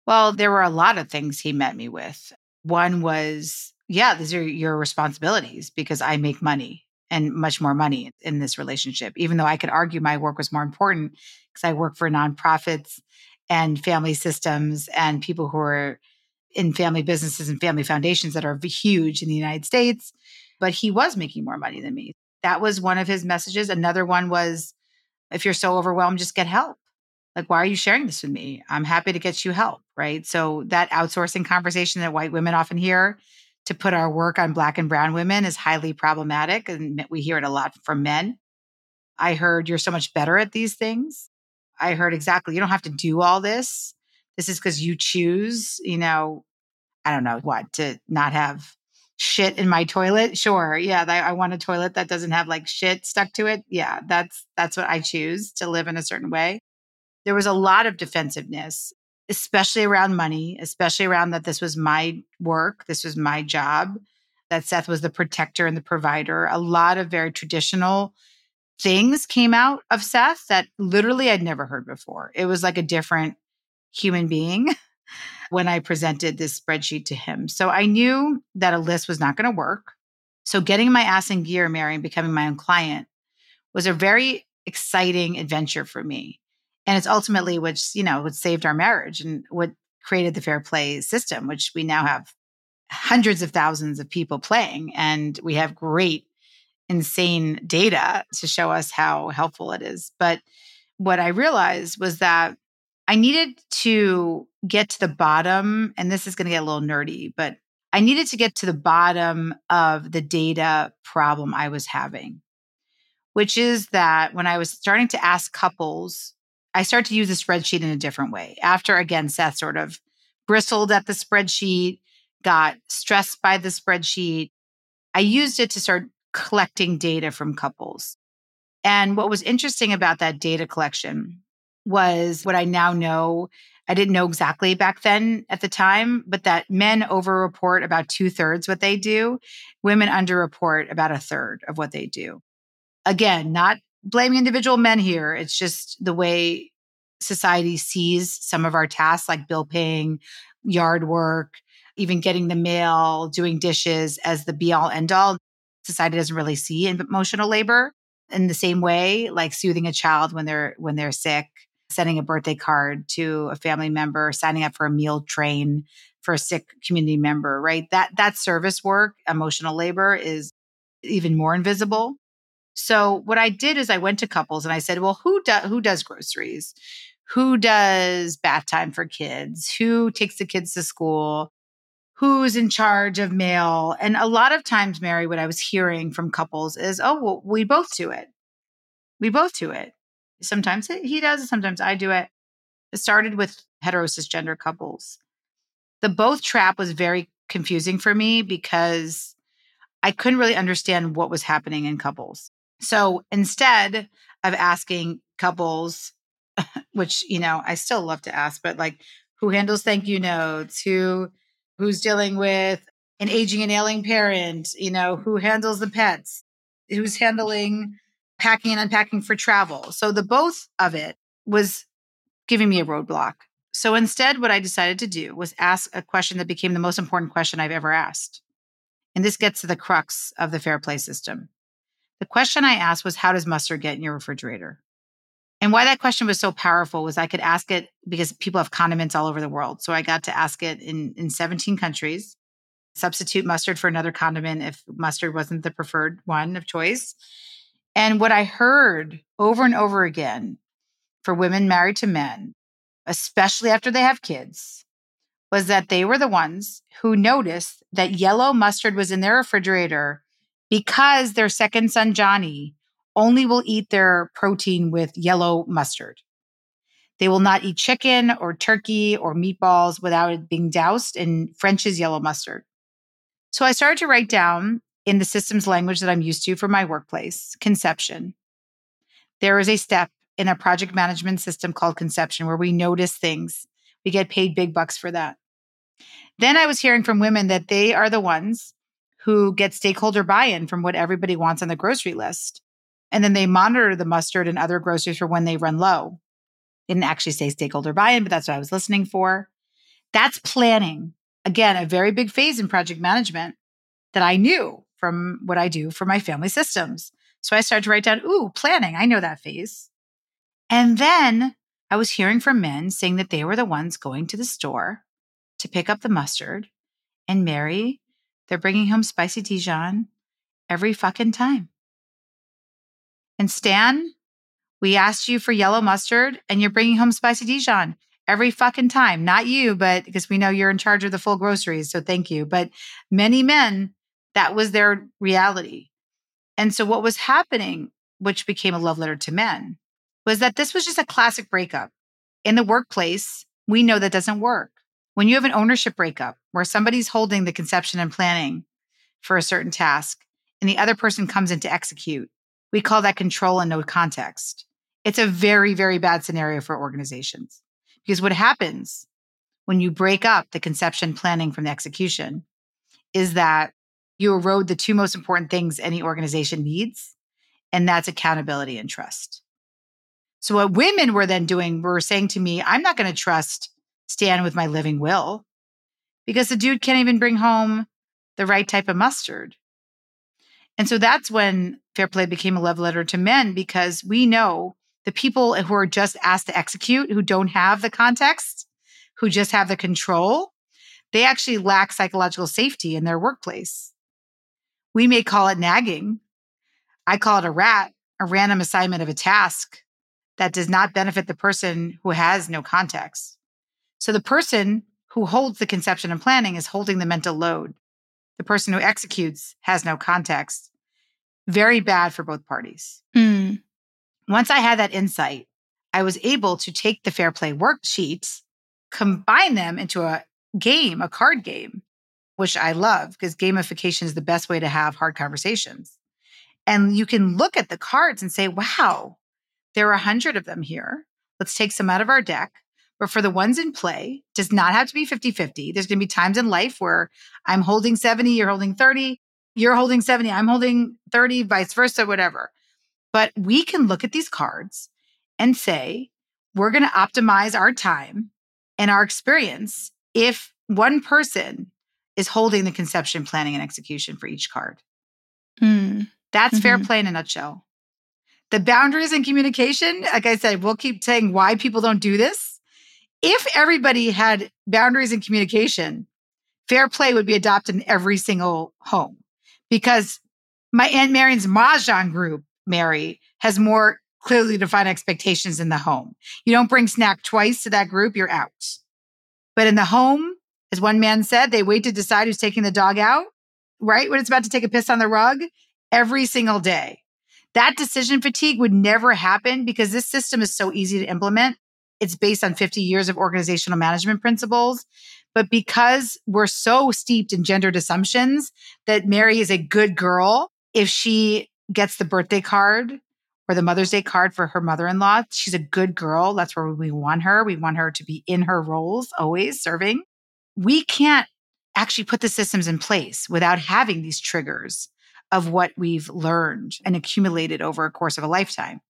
B: Well, there were a lot of things he met me with. One was, yeah, these are your responsibilities because I make money and much more money in this relationship, even though I could argue my work was more important because I work for nonprofits and family systems and people who are in family businesses and family foundations that are huge in the United States. But he was making more money than me. That was one of his messages. Another one was if you're so overwhelmed, just get help. Like, why are you sharing this with me? I'm happy to get you help. Right. So, that outsourcing conversation that white women often hear to put our work on Black and Brown women is highly problematic. And we hear it a lot from men. I heard you're so much better at these things. I heard exactly, you don't have to do all this. This is because you choose, you know, I don't know what, to not have shit in my toilet. Sure. Yeah. I want a toilet that doesn't have like shit stuck to it. Yeah. That's, that's what I choose to live in a certain way. There was a lot of defensiveness, especially around money, especially around that this was my work. This was my job, that Seth was the protector and the provider. A lot of very traditional things came out of Seth that literally I'd never heard before. It was like a different human being when I presented this spreadsheet to him. So I knew that a list was not going to work. So getting my ass in gear, Mary, and becoming my own client was a very exciting adventure for me. And it's ultimately which, you know, what saved our marriage and what created the fair play system, which we now have hundreds of thousands of people playing. And we have great insane data to show us how helpful it is. But what I realized was that I needed to get to the bottom, and this is going to get a little nerdy, but I needed to get to the bottom of the data problem I was having, which is that when I was starting to ask couples, I started to use the spreadsheet in a different way. After, again, Seth sort of bristled at the spreadsheet, got stressed by the spreadsheet, I used it to start collecting data from couples. And what was interesting about that data collection was what I now know. I didn't know exactly back then at the time, but that men overreport about two thirds what they do, women underreport about a third of what they do. Again, not blaming individual men here. It's just the way society sees some of our tasks, like bill paying, yard work, even getting the mail, doing dishes as the be all end all society doesn't really see emotional labor in the same way like soothing a child when they're when they're sick sending a birthday card to a family member signing up for a meal train for a sick community member right? That that service work emotional labor is even more invisible so what i did is i went to couples and i said well who does who does groceries who does bath time for kids who takes the kids to school who's in charge of mail. And a lot of times, Mary, what I was hearing from couples is, oh, well, we both do it. We both do it. Sometimes he does, sometimes I do it. It started with hetero cisgender couples. The both trap was very confusing for me because I couldn't really understand what was happening in couples. So instead of asking couples, which, you know, I still love to ask, but like who handles thank you notes, who who's dealing with an aging and ailing parent, you know, who handles the pets, who's handling packing and unpacking for travel. So the both of it was giving me a roadblock. So instead, what I decided to do was ask a question that became the most important question I've ever asked. And this gets to the crux of the fair play system. The question I asked was, How does mustard get in your refrigerator? And why that question was so powerful was I could ask it because people have condiments all over the world. So I got to ask it in, in 17 countries, substitute mustard for another condiment if mustard wasn't the preferred one of choice. And what I heard over and over again for women married to men, especially after they have kids, was that they were the ones who noticed that yellow mustard was in their refrigerator because their second son, Johnny, only will eat their protein with yellow mustard. They will not eat chicken or turkey or meatballs without it being doused in French's yellow mustard. So I started to write down in the systems language that I'm used to for my workplace conception. There is a step in a project management system called conception where we notice things. We get paid big bucks for that. Then I was hearing from women that they are the ones who get stakeholder buy in from what everybody wants on the grocery list. And then they monitor the mustard and other groceries for when they run low. Didn't actually say stakeholder buy in, but that's what I was listening for. That's planning. Again, a very big phase in project management that I knew from what I do for my family systems. So I started to write down, ooh, planning. I know that phase. And then I was hearing from men saying that they were the ones going to the store to pick up the mustard. And Mary, they're bringing home spicy Dijon every fucking time. And Stan, we asked you for yellow mustard and you're bringing home spicy Dijon every fucking time. Not you, but because we know you're in charge of the full groceries. So thank you. But many men, that was their reality. And so what was happening, which became a love letter to men, was that this was just a classic breakup. In the workplace, we know that doesn't work. When you have an ownership breakup where somebody's holding the conception and planning for a certain task and the other person comes in to execute, we call that control and no context. It's a very, very bad scenario for organizations because what happens when you break up the conception planning from the execution is that you erode the two most important things any organization needs, and that's accountability and trust. So, what women were then doing were saying to me, I'm not going to trust Stan with my living will because the dude can't even bring home the right type of mustard. And so that's when fair play became a love letter to men because we know the people who are just asked to execute, who don't have the context, who just have the control, they actually lack psychological safety in their workplace. We may call it nagging. I call it a rat, a random assignment of a task that does not benefit the person who has no context. So the person who holds the conception and planning is holding the mental load. The person who executes has no context. Very bad for both parties.
A: Mm.
B: Once I had that insight, I was able to take the fair play worksheets, combine them into a game, a card game, which I love because gamification is the best way to have hard conversations. And you can look at the cards and say, wow, there are a hundred of them here. Let's take some out of our deck. But for the ones in play, does not have to be 50 50. There's going to be times in life where I'm holding 70, you're holding 30, you're holding 70, I'm holding 30, vice versa, whatever. But we can look at these cards and say, we're going to optimize our time and our experience if one person is holding the conception, planning, and execution for each card.
A: Mm.
B: That's
A: mm-hmm.
B: fair play in a nutshell. The boundaries and communication, like I said, we'll keep saying why people don't do this. If everybody had boundaries and communication, fair play would be adopted in every single home because my Aunt Marion's Mahjong group Mary, has more clearly defined expectations in the home. You don't bring snack twice to that group, you're out. But in the home, as one man said, they wait to decide who's taking the dog out, right? When it's about to take a piss on the rug every single day. That decision fatigue would never happen because this system is so easy to implement. It's based on 50 years of organizational management principles. But because we're so steeped in gendered assumptions that Mary is a good girl, if she gets the birthday card or the Mother's Day card for her mother in law. She's a good girl. That's where we want her. We want her to be in her roles, always serving. We can't actually put the systems in place without having these triggers of what we've learned and accumulated over a course of a lifetime.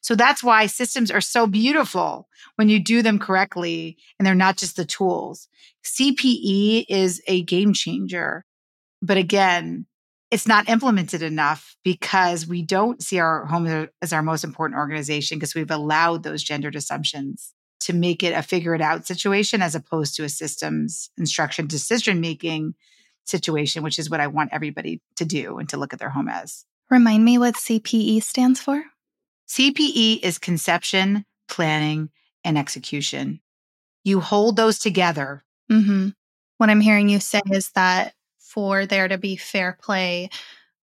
B: So that's why systems are so beautiful when you do them correctly and they're not just the tools. CPE is a game changer. But again, it's not implemented enough because we don't see our home as our most important organization because we've allowed those gendered assumptions to make it a figure it out situation as opposed to a systems instruction decision making situation, which is what I want everybody to do and to look at their home as.
A: Remind me what CPE stands for?
B: CPE is conception, planning, and execution. You hold those together.
A: Mm-hmm. What I'm hearing you say is that for there to be fair play,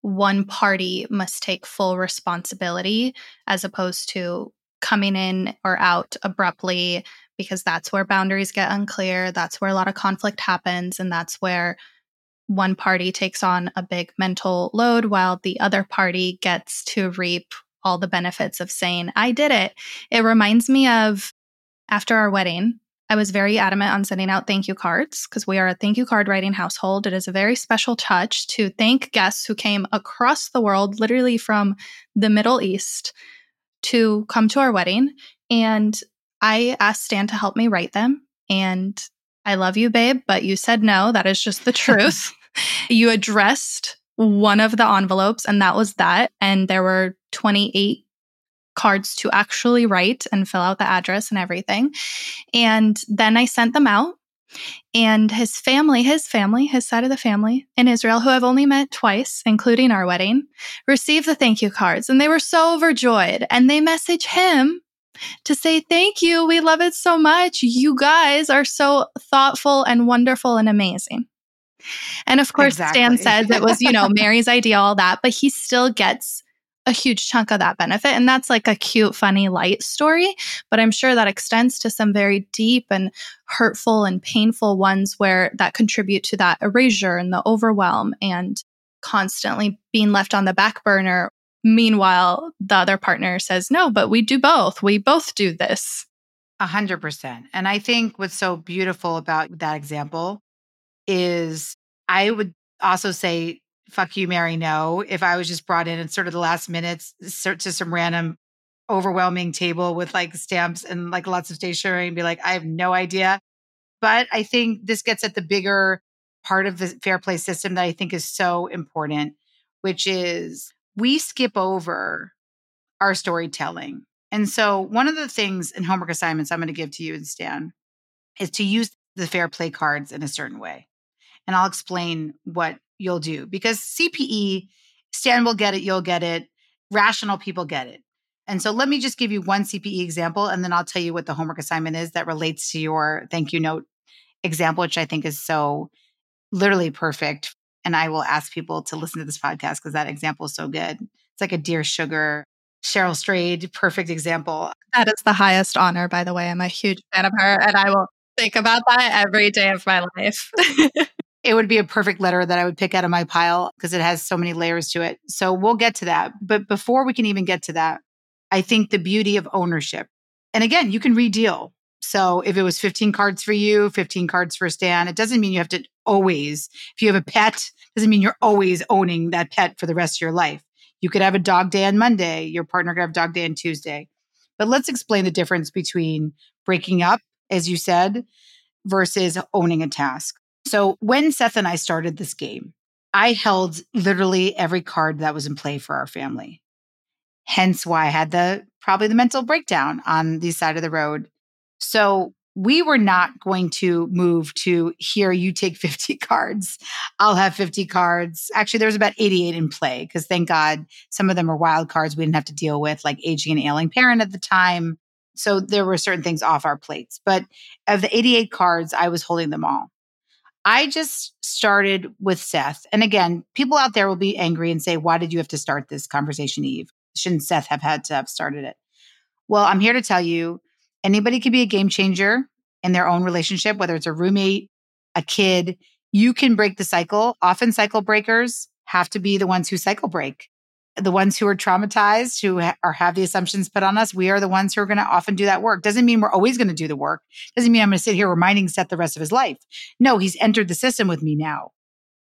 A: one party must take full responsibility as opposed to coming in or out abruptly because that's where boundaries get unclear. That's where a lot of conflict happens. And that's where one party takes on a big mental load while the other party gets to reap all the benefits of saying, I did it. It reminds me of after our wedding, I was very adamant on sending out thank you cards because we are a thank you card writing household. It is a very special touch to thank guests who came across the world, literally from the Middle East, to come to our wedding. And I asked Stan to help me write them. And I love you, babe, but you said no. That is just the truth. you addressed one of the envelopes, and that was that. And there were 28 cards to actually write and fill out the address and everything. And then I sent them out. And his family, his family, his side of the family in Israel, who I've only met twice, including our wedding, received the thank you cards. And they were so overjoyed. And they message him to say, Thank you. We love it so much. You guys are so thoughtful and wonderful and amazing. And of course, exactly. Stan says it was, you know, Mary's idea, all that, but he still gets a huge chunk of that benefit. And that's like a cute, funny, light story. But I'm sure that extends to some very deep and hurtful and painful ones where that contribute to that erasure and the overwhelm and constantly being left on the back burner. Meanwhile, the other partner says, no, but we do both. We both do this.
B: A hundred percent. And I think what's so beautiful about that example is I would also say fuck you, Mary, no. If I was just brought in at sort of the last minutes uh, to some random overwhelming table with like stamps and like lots of stationery and be like, I have no idea. But I think this gets at the bigger part of the fair play system that I think is so important, which is we skip over our storytelling. And so, one of the things in homework assignments I'm going to give to you and Stan is to use the fair play cards in a certain way. And I'll explain what you'll do because CPE, Stan will get it, you'll get it, rational people get it. And so let me just give you one CPE example and then I'll tell you what the homework assignment is that relates to your thank you note example, which I think is so literally perfect. And I will ask people to listen to this podcast because that example is so good. It's like a dear sugar, Cheryl Strayed, perfect example.
A: That is the highest honor, by the way. I'm a huge fan of her and I will think about that every day of my life.
B: it would be a perfect letter that I would pick out of my pile because it has so many layers to it. So we'll get to that. But before we can even get to that, I think the beauty of ownership. And again, you can redeal. So if it was 15 cards for you, 15 cards for Stan, it doesn't mean you have to always, if you have a pet, doesn't mean you're always owning that pet for the rest of your life. You could have a dog day on Monday, your partner could have dog day on Tuesday. But let's explain the difference between breaking up, as you said, versus owning a task. So when Seth and I started this game, I held literally every card that was in play for our family. Hence why I had the probably the mental breakdown on the side of the road. So we were not going to move to here you take 50 cards. I'll have 50 cards. Actually there was about 88 in play because thank god some of them are wild cards we didn't have to deal with like aging and ailing parent at the time. So there were certain things off our plates. But of the 88 cards i was holding them all I just started with Seth. And again, people out there will be angry and say, Why did you have to start this conversation, Eve? Shouldn't Seth have had to have started it? Well, I'm here to tell you anybody can be a game changer in their own relationship, whether it's a roommate, a kid. You can break the cycle. Often, cycle breakers have to be the ones who cycle break the ones who are traumatized, who ha- are have the assumptions put on us, we are the ones who are going to often do that work. Doesn't mean we're always going to do the work. Doesn't mean I'm going to sit here reminding Seth the rest of his life. No, he's entered the system with me now.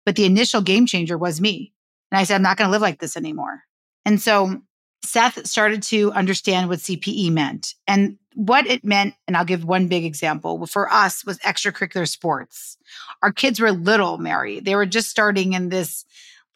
B: But the initial game changer was me. And I said, I'm not going to live like this anymore. And so Seth started to understand what CPE meant and what it meant. And I'll give one big example for us was extracurricular sports. Our kids were little, Mary. They were just starting in this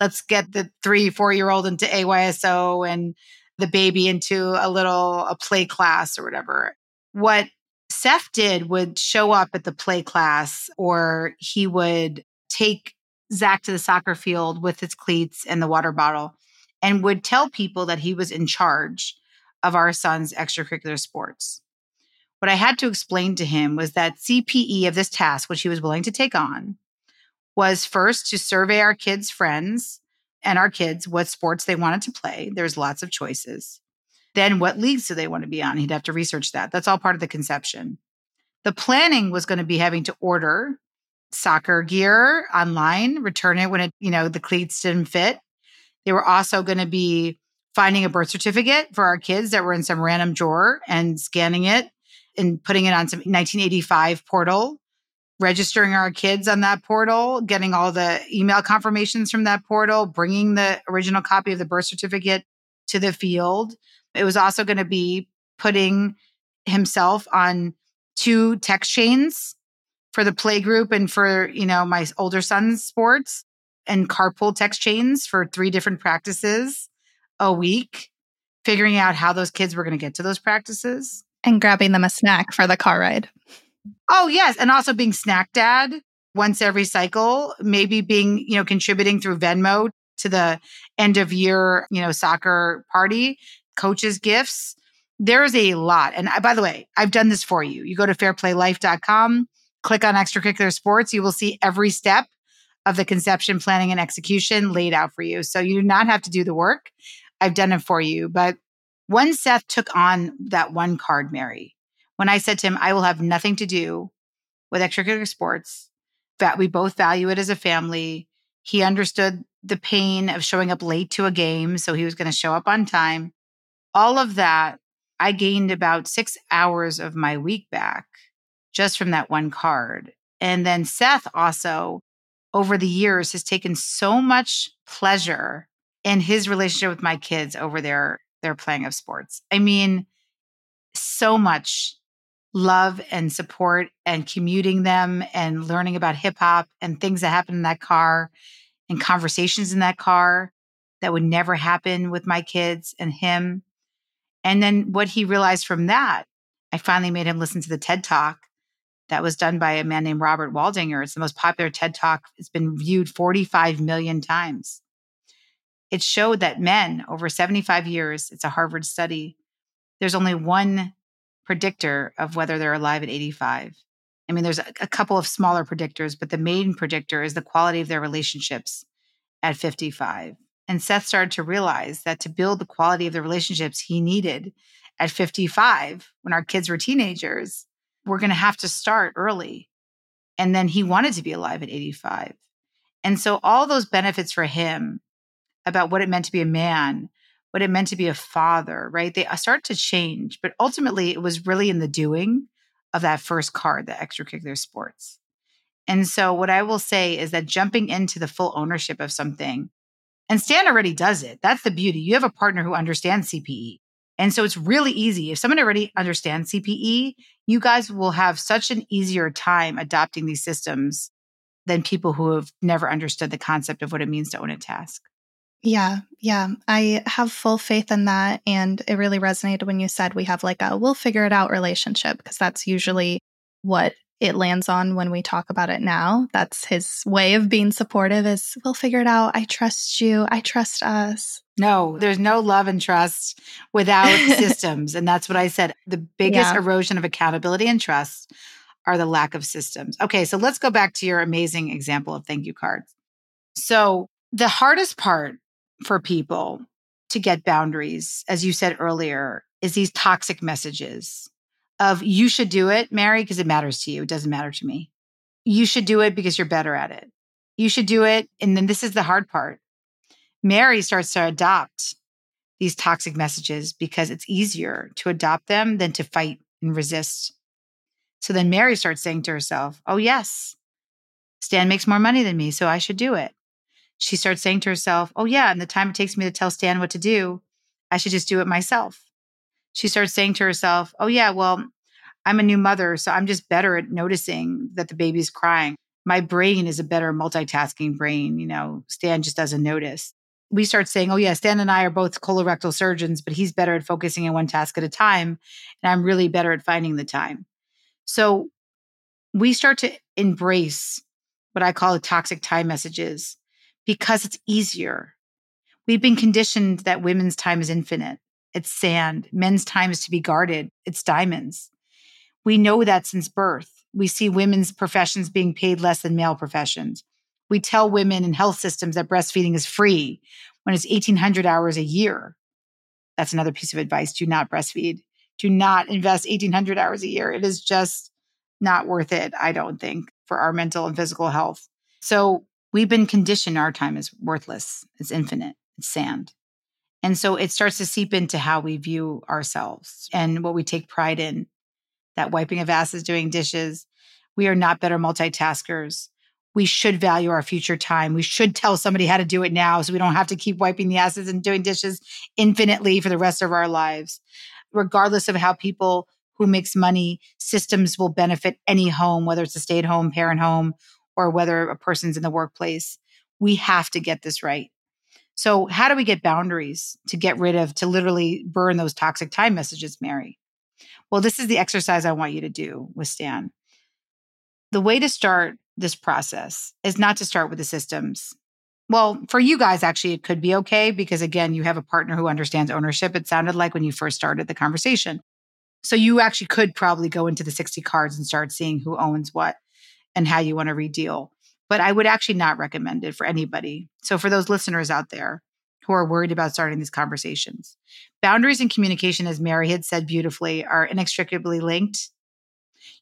B: let's get the three, four year old into AYSO and the baby into a little a play class or whatever. What Seth did would show up at the play class or he would take Zach to the soccer field with his cleats and the water bottle and would tell people that he was in charge of our son's extracurricular sports. What I had to explain to him was that CPE of this task, which he was willing to take on, was first to survey our kids' friends and our kids what sports they wanted to play. There's lots of choices. Then what leagues do they want to be on? He'd have to research that. That's all part of the conception. The planning was going to be having to order soccer gear online, return it when it, you know, the cleats didn't fit. They were also going to be finding a birth certificate for our kids that were in some random drawer and scanning it and putting it on some 1985 portal registering our kids on that portal, getting all the email confirmations from that portal, bringing the original copy of the birth certificate to the field. It was also going to be putting himself on two text chains for the play group and for, you know, my older son's sports and carpool text chains for three different practices a week. figuring out how those kids were going to get to those practices.
A: And grabbing them a snack for the car ride.
B: Oh, yes. And also being snack dad once every cycle, maybe being, you know, contributing through Venmo to the end of year, you know, soccer party, coaches' gifts. There's a lot. And I, by the way, I've done this for you. You go to fairplaylife.com, click on extracurricular sports, you will see every step of the conception, planning, and execution laid out for you. So you do not have to do the work. I've done it for you. But when Seth took on that one card, Mary, when I said to him, I will have nothing to do with extracurricular sports, that we both value it as a family. He understood the pain of showing up late to a game. So he was going to show up on time. All of that, I gained about six hours of my week back just from that one card. And then Seth also, over the years, has taken so much pleasure in his relationship with my kids over their their playing of sports. I mean, so much love and support and commuting them and learning about hip hop and things that happen in that car and conversations in that car that would never happen with my kids and him. And then what he realized from that, I finally made him listen to the TED Talk that was done by a man named Robert Waldinger. It's the most popular TED Talk. It's been viewed 45 million times. It showed that men over 75 years, it's a Harvard study, there's only one predictor of whether they're alive at 85. I mean, there's a, a couple of smaller predictors, but the main predictor is the quality of their relationships at 55. And Seth started to realize that to build the quality of the relationships he needed at 55, when our kids were teenagers, we're going to have to start early. And then he wanted to be alive at 85. And so all those benefits for him about what it meant to be a man what it meant to be a father, right? They uh, start to change, but ultimately it was really in the doing of that first card, the extracurricular sports. And so what I will say is that jumping into the full ownership of something, and Stan already does it. That's the beauty. You have a partner who understands CPE. And so it's really easy. If someone already understands CPE, you guys will have such an easier time adopting these systems than people who have never understood the concept of what it means to own a task.
A: Yeah, yeah. I have full faith in that. And it really resonated when you said we have like a we'll figure it out relationship, because that's usually what it lands on when we talk about it now. That's his way of being supportive is we'll figure it out. I trust you. I trust us.
B: No, there's no love and trust without systems. And that's what I said. The biggest yeah. erosion of accountability and trust are the lack of systems. Okay, so let's go back to your amazing example of thank you cards. So, the hardest part for people to get boundaries, as you said earlier, is these toxic messages of you should do it, Mary, because it matters to you. It doesn't matter to me. You should do it because you're better at it. You should do it. And then this is the hard part. Mary starts to adopt these toxic messages because it's easier to adopt them than to fight and resist. So then Mary starts saying to herself, Oh, yes, Stan makes more money than me, so I should do it she starts saying to herself, Oh, yeah, and the time it takes me to tell Stan what to do, I should just do it myself. She starts saying to herself, Oh, yeah, well, I'm a new mother, so I'm just better at noticing that the baby's crying. My brain is a better multitasking brain. You know, Stan just doesn't notice. We start saying, Oh, yeah, Stan and I are both colorectal surgeons, but he's better at focusing on one task at a time. And I'm really better at finding the time. So we start to embrace what I call the toxic time messages because it's easier. We've been conditioned that women's time is infinite. It's sand. Men's time is to be guarded. It's diamonds. We know that since birth. We see women's professions being paid less than male professions. We tell women in health systems that breastfeeding is free when it's 1800 hours a year. That's another piece of advice. Do not breastfeed. Do not invest 1800 hours a year. It is just not worth it, I don't think, for our mental and physical health. So we've been conditioned our time is worthless, it's infinite, it's sand. And so it starts to seep into how we view ourselves and what we take pride in. That wiping of asses, doing dishes. We are not better multitaskers. We should value our future time. We should tell somebody how to do it now so we don't have to keep wiping the asses and doing dishes infinitely for the rest of our lives. Regardless of how people who makes money, systems will benefit any home, whether it's a stay at home parent home or whether a person's in the workplace. We have to get this right. So, how do we get boundaries to get rid of, to literally burn those toxic time messages, Mary? Well, this is the exercise I want you to do with Stan. The way to start this process is not to start with the systems. Well, for you guys, actually, it could be okay because, again, you have a partner who understands ownership. It sounded like when you first started the conversation. So, you actually could probably go into the 60 cards and start seeing who owns what and how you want to redeal but I would actually not recommend it for anybody. So, for those listeners out there who are worried about starting these conversations, boundaries and communication, as Mary had said beautifully, are inextricably linked.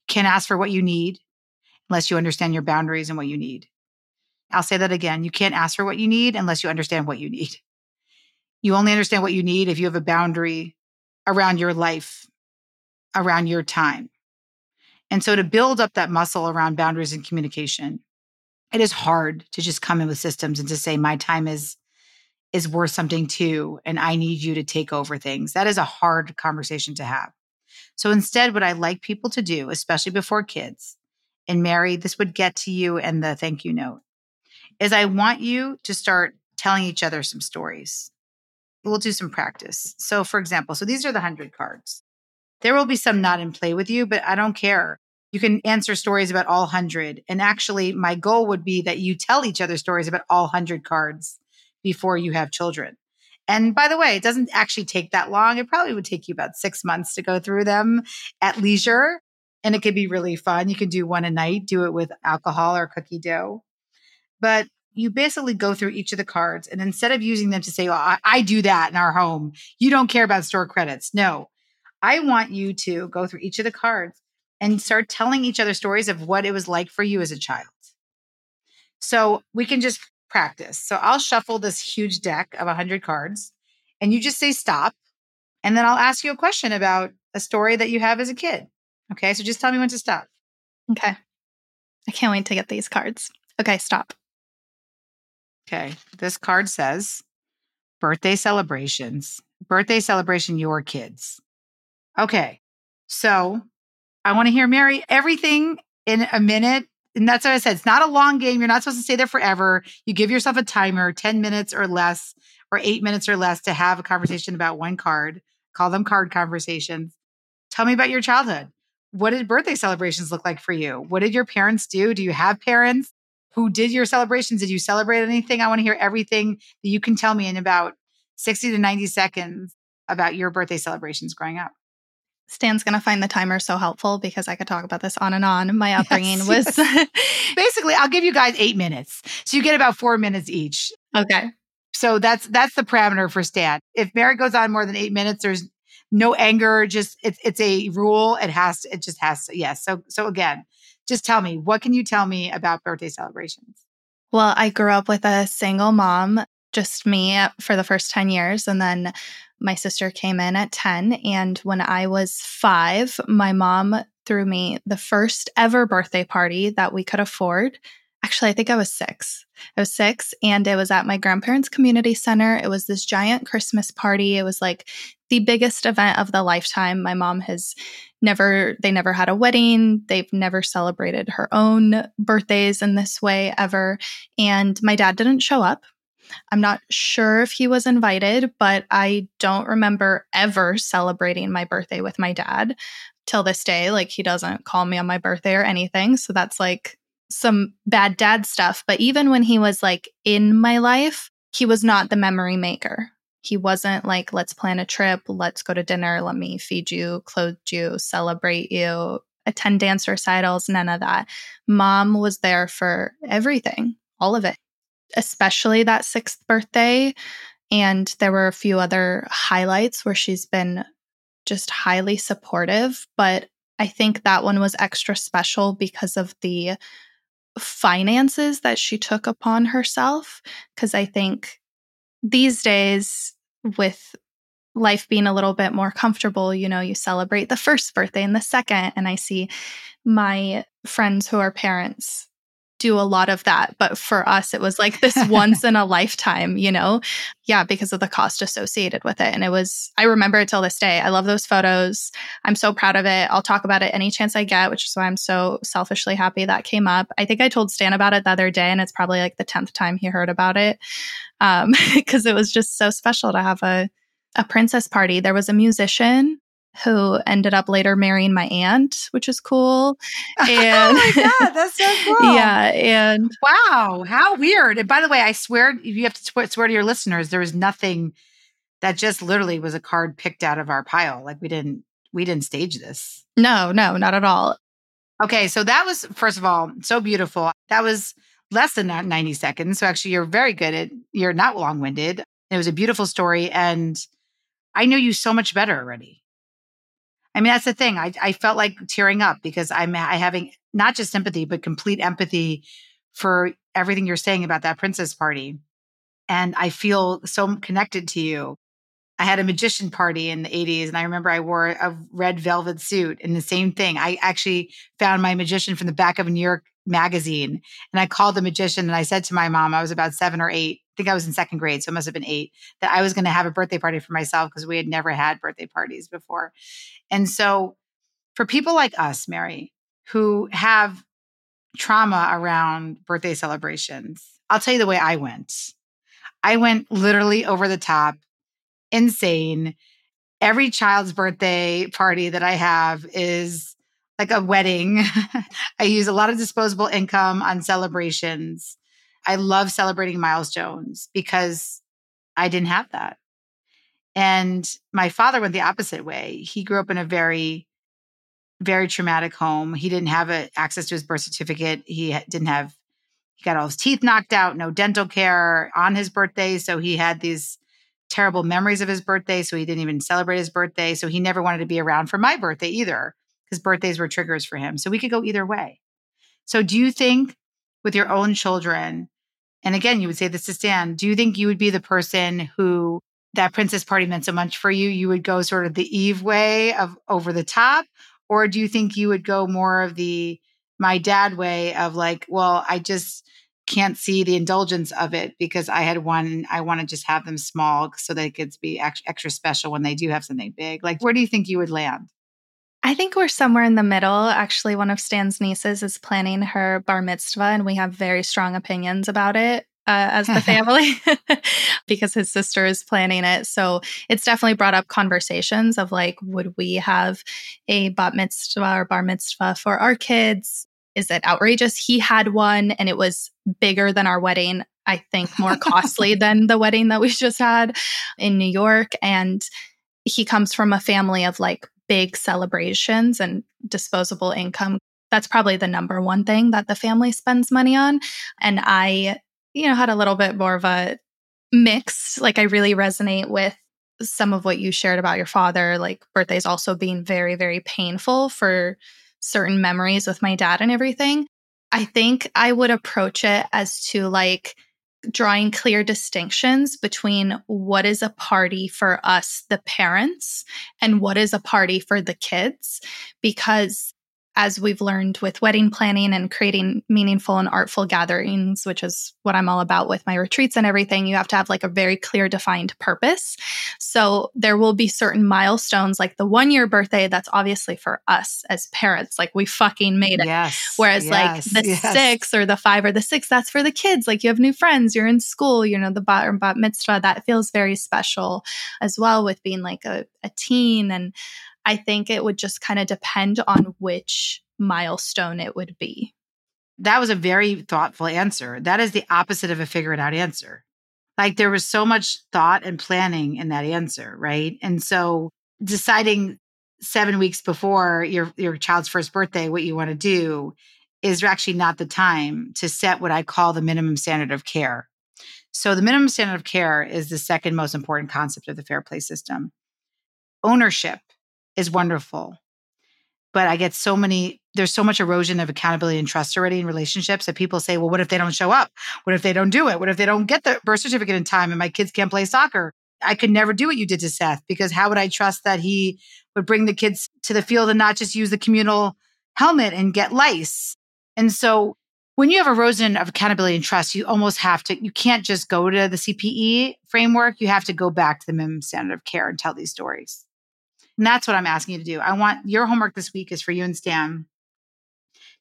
B: Can't ask for what you need unless you understand your boundaries and what you need. I'll say that again. You can't ask for what you need unless you understand what you need. You only understand what you need if you have a boundary around your life, around your time. And so to build up that muscle around boundaries and communication, it is hard to just come in with systems and to say my time is is worth something too and i need you to take over things. That is a hard conversation to have. So instead what i like people to do especially before kids and mary this would get to you and the thank you note is i want you to start telling each other some stories. We'll do some practice. So for example so these are the 100 cards. There will be some not in play with you but i don't care you can answer stories about all 100. And actually, my goal would be that you tell each other stories about all 100 cards before you have children. And by the way, it doesn't actually take that long. It probably would take you about six months to go through them at leisure. And it could be really fun. You can do one a night, do it with alcohol or cookie dough. But you basically go through each of the cards. And instead of using them to say, well, I, I do that in our home, you don't care about store credits. No, I want you to go through each of the cards and start telling each other stories of what it was like for you as a child. So we can just practice. So I'll shuffle this huge deck of 100 cards and you just say stop. And then I'll ask you a question about a story that you have as a kid. Okay. So just tell me when to stop.
A: Okay. I can't wait to get these cards. Okay. Stop.
B: Okay. This card says birthday celebrations, birthday celebration, your kids. Okay. So I want to hear Mary everything in a minute. And that's what I said. It's not a long game. You're not supposed to stay there forever. You give yourself a timer, 10 minutes or less, or eight minutes or less to have a conversation about one card. Call them card conversations. Tell me about your childhood. What did birthday celebrations look like for you? What did your parents do? Do you have parents who did your celebrations? Did you celebrate anything? I want to hear everything that you can tell me in about 60 to 90 seconds about your birthday celebrations growing up.
A: Stan's going to find the timer so helpful because I could talk about this on and on. My upbringing yes, was
B: yes. basically I'll give you guys 8 minutes. So you get about 4 minutes each.
A: Okay.
B: So that's that's the parameter for Stan. If Mary goes on more than 8 minutes there's no anger, just it's it's a rule. It has to, it just has to. Yes. So so again, just tell me, what can you tell me about birthday celebrations?
A: Well, I grew up with a single mom, just me uh, for the first 10 years and then my sister came in at 10. And when I was five, my mom threw me the first ever birthday party that we could afford. Actually, I think I was six. I was six, and it was at my grandparents' community center. It was this giant Christmas party. It was like the biggest event of the lifetime. My mom has never, they never had a wedding. They've never celebrated her own birthdays in this way ever. And my dad didn't show up. I'm not sure if he was invited, but I don't remember ever celebrating my birthday with my dad till this day. Like, he doesn't call me on my birthday or anything. So that's like some bad dad stuff. But even when he was like in my life, he was not the memory maker. He wasn't like, let's plan a trip, let's go to dinner, let me feed you, clothe you, celebrate you, attend dance recitals, none of that. Mom was there for everything, all of it especially that sixth birthday. And there were a few other highlights where she's been just highly supportive. But I think that one was extra special because of the finances that she took upon herself. Because I think these days, with life being a little bit more comfortable, you know, you celebrate the first birthday and the second. And I see my friends who are parents do a lot of that. But for us, it was like this once in a lifetime, you know? Yeah, because of the cost associated with it. And it was, I remember it till this day. I love those photos. I'm so proud of it. I'll talk about it any chance I get, which is why I'm so selfishly happy that came up. I think I told Stan about it the other day, and it's probably like the 10th time he heard about it. Um, because it was just so special to have a, a princess party. There was a musician who ended up later marrying my aunt, which is cool.
B: Oh and oh my god, that's so cool!
A: yeah, and
B: wow, how weird! And by the way, I swear you have to swear to your listeners there was nothing that just literally was a card picked out of our pile. Like we didn't we didn't stage this.
A: No, no, not at all.
B: Okay, so that was first of all so beautiful. That was less than 90 seconds. So actually you're very good at you're not long-winded. It was a beautiful story and I know you so much better already. I mean, that's the thing. I, I felt like tearing up because I'm I having not just sympathy, but complete empathy for everything you're saying about that princess party. And I feel so connected to you. I had a magician party in the 80s, and I remember I wore a red velvet suit and the same thing. I actually found my magician from the back of a New York magazine. And I called the magician and I said to my mom, I was about seven or eight, think I was in second grade, so it must have been eight, that I was going to have a birthday party for myself because we had never had birthday parties before. And so for people like us, Mary, who have trauma around birthday celebrations, I'll tell you the way I went. I went literally over the top, insane. Every child's birthday party that I have is like a wedding. I use a lot of disposable income on celebrations. I love celebrating milestones because I didn't have that. And my father went the opposite way. He grew up in a very, very traumatic home. He didn't have a, access to his birth certificate. He didn't have, he got all his teeth knocked out, no dental care on his birthday. So he had these terrible memories of his birthday. So he didn't even celebrate his birthday. So he never wanted to be around for my birthday either because birthdays were triggers for him. So we could go either way. So do you think with your own children, and again, you would say this to Stan, do you think you would be the person who that princess party meant so much for you? You would go sort of the Eve way of over the top? Or do you think you would go more of the my dad way of like, well, I just can't see the indulgence of it because I had one, I want to just have them small so they could be extra special when they do have something big. Like, where do you think you would land?
A: I think we're somewhere in the middle. Actually, one of Stan's nieces is planning her bar mitzvah, and we have very strong opinions about it. Uh, as the family because his sister is planning it. So it's definitely brought up conversations of like, would we have a bat mitzvah or bar mitzvah for our kids? Is it outrageous? He had one and it was bigger than our wedding. I think more costly than the wedding that we just had in New York. And he comes from a family of like big celebrations and disposable income. That's probably the number one thing that the family spends money on. And I, you know, had a little bit more of a mix. Like, I really resonate with some of what you shared about your father, like birthdays also being very, very painful for certain memories with my dad and everything. I think I would approach it as to like, drawing clear distinctions between what is a party for us, the parents, and what is a party for the kids. Because as we've learned with wedding planning and creating meaningful and artful gatherings, which is what I'm all about with my retreats and everything, you have to have like a very clear defined purpose. So there will be certain milestones, like the one year birthday, that's obviously for us as parents. Like we fucking made it.
B: Yes,
A: Whereas
B: yes,
A: like the
B: yes.
A: six or the five or the six, that's for the kids. Like you have new friends, you're in school, you know, the bat or bat mitzvah, that feels very special as well with being like a, a teen and I think it would just kind of depend on which milestone it would be.
B: That was a very thoughtful answer. That is the opposite of a figure it out answer. Like there was so much thought and planning in that answer, right? And so deciding seven weeks before your your child's first birthday what you want to do is actually not the time to set what I call the minimum standard of care. So the minimum standard of care is the second most important concept of the fair play system. Ownership is wonderful. But I get so many, there's so much erosion of accountability and trust already in relationships that people say, well, what if they don't show up? What if they don't do it? What if they don't get the birth certificate in time and my kids can't play soccer? I could never do what you did to Seth because how would I trust that he would bring the kids to the field and not just use the communal helmet and get lice? And so when you have erosion of accountability and trust, you almost have to, you can't just go to the CPE framework. You have to go back to the minimum standard of care and tell these stories. And that's what I'm asking you to do. I want your homework this week is for you and Stan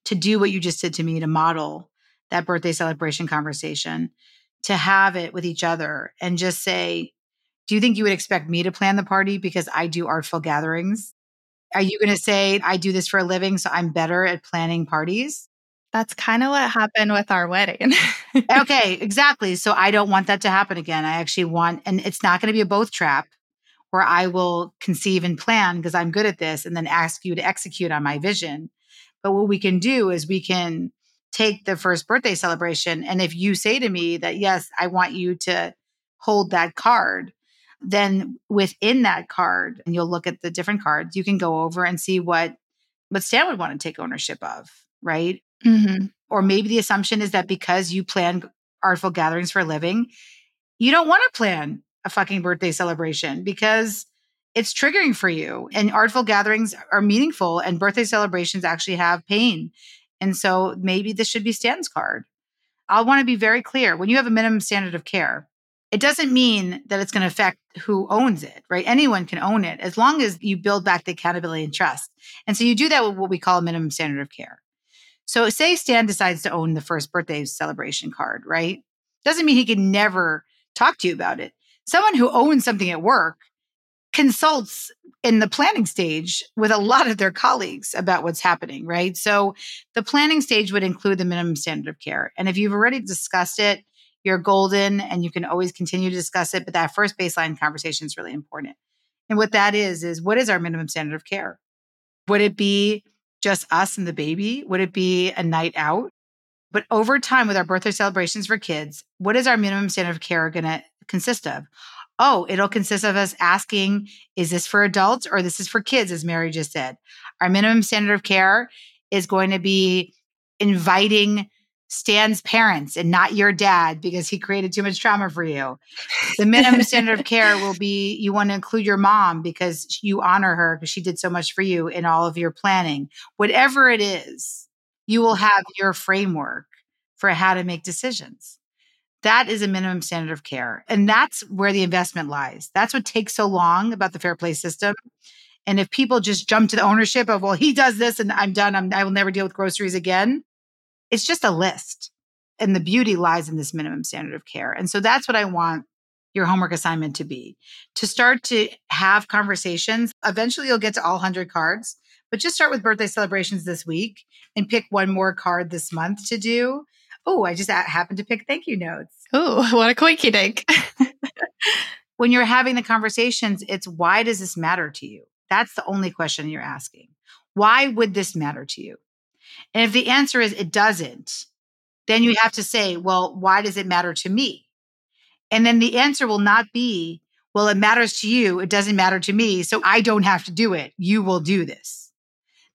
B: to do what you just did to me to model that birthday celebration conversation, to have it with each other and just say, Do you think you would expect me to plan the party because I do artful gatherings? Are you going to say, I do this for a living, so I'm better at planning parties?
A: That's kind of what happened with our wedding.
B: okay, exactly. So I don't want that to happen again. I actually want, and it's not going to be a both trap where I will conceive and plan because I'm good at this and then ask you to execute on my vision. But what we can do is we can take the first birthday celebration. And if you say to me that, yes, I want you to hold that card, then within that card, and you'll look at the different cards, you can go over and see what what Stan would want to take ownership of, right? Mm-hmm. Or maybe the assumption is that because you plan artful gatherings for a living, you don't want to plan a fucking birthday celebration because it's triggering for you. And artful gatherings are meaningful, and birthday celebrations actually have pain. And so maybe this should be Stan's card. I want to be very clear when you have a minimum standard of care, it doesn't mean that it's going to affect who owns it, right? Anyone can own it as long as you build back the accountability and trust. And so you do that with what we call a minimum standard of care. So say Stan decides to own the first birthday celebration card, right? Doesn't mean he can never talk to you about it. Someone who owns something at work consults in the planning stage with a lot of their colleagues about what's happening, right? So the planning stage would include the minimum standard of care. And if you've already discussed it, you're golden and you can always continue to discuss it. But that first baseline conversation is really important. And what that is, is what is our minimum standard of care? Would it be just us and the baby? Would it be a night out? But over time, with our birthday celebrations for kids, what is our minimum standard of care going to consist of? Oh, it'll consist of us asking, is this for adults or this is for kids, as Mary just said? Our minimum standard of care is going to be inviting Stan's parents and not your dad because he created too much trauma for you. The minimum standard of care will be you want to include your mom because you honor her because she did so much for you in all of your planning. Whatever it is, you will have your framework for how to make decisions. That is a minimum standard of care. And that's where the investment lies. That's what takes so long about the fair play system. And if people just jump to the ownership of, well, he does this and I'm done, I'm, I will never deal with groceries again it's just a list. And the beauty lies in this minimum standard of care. And so that's what I want your homework assignment to be to start to have conversations. Eventually, you'll get to all 100 cards, but just start with birthday celebrations this week and pick one more card this month to do. Oh, I just happened to pick thank you notes.
A: Oh, what a quickie dink.
B: when you're having the conversations, it's why does this matter to you? That's the only question you're asking. Why would this matter to you? And if the answer is it doesn't, then you have to say, well, why does it matter to me? And then the answer will not be, well, it matters to you. It doesn't matter to me. So I don't have to do it. You will do this.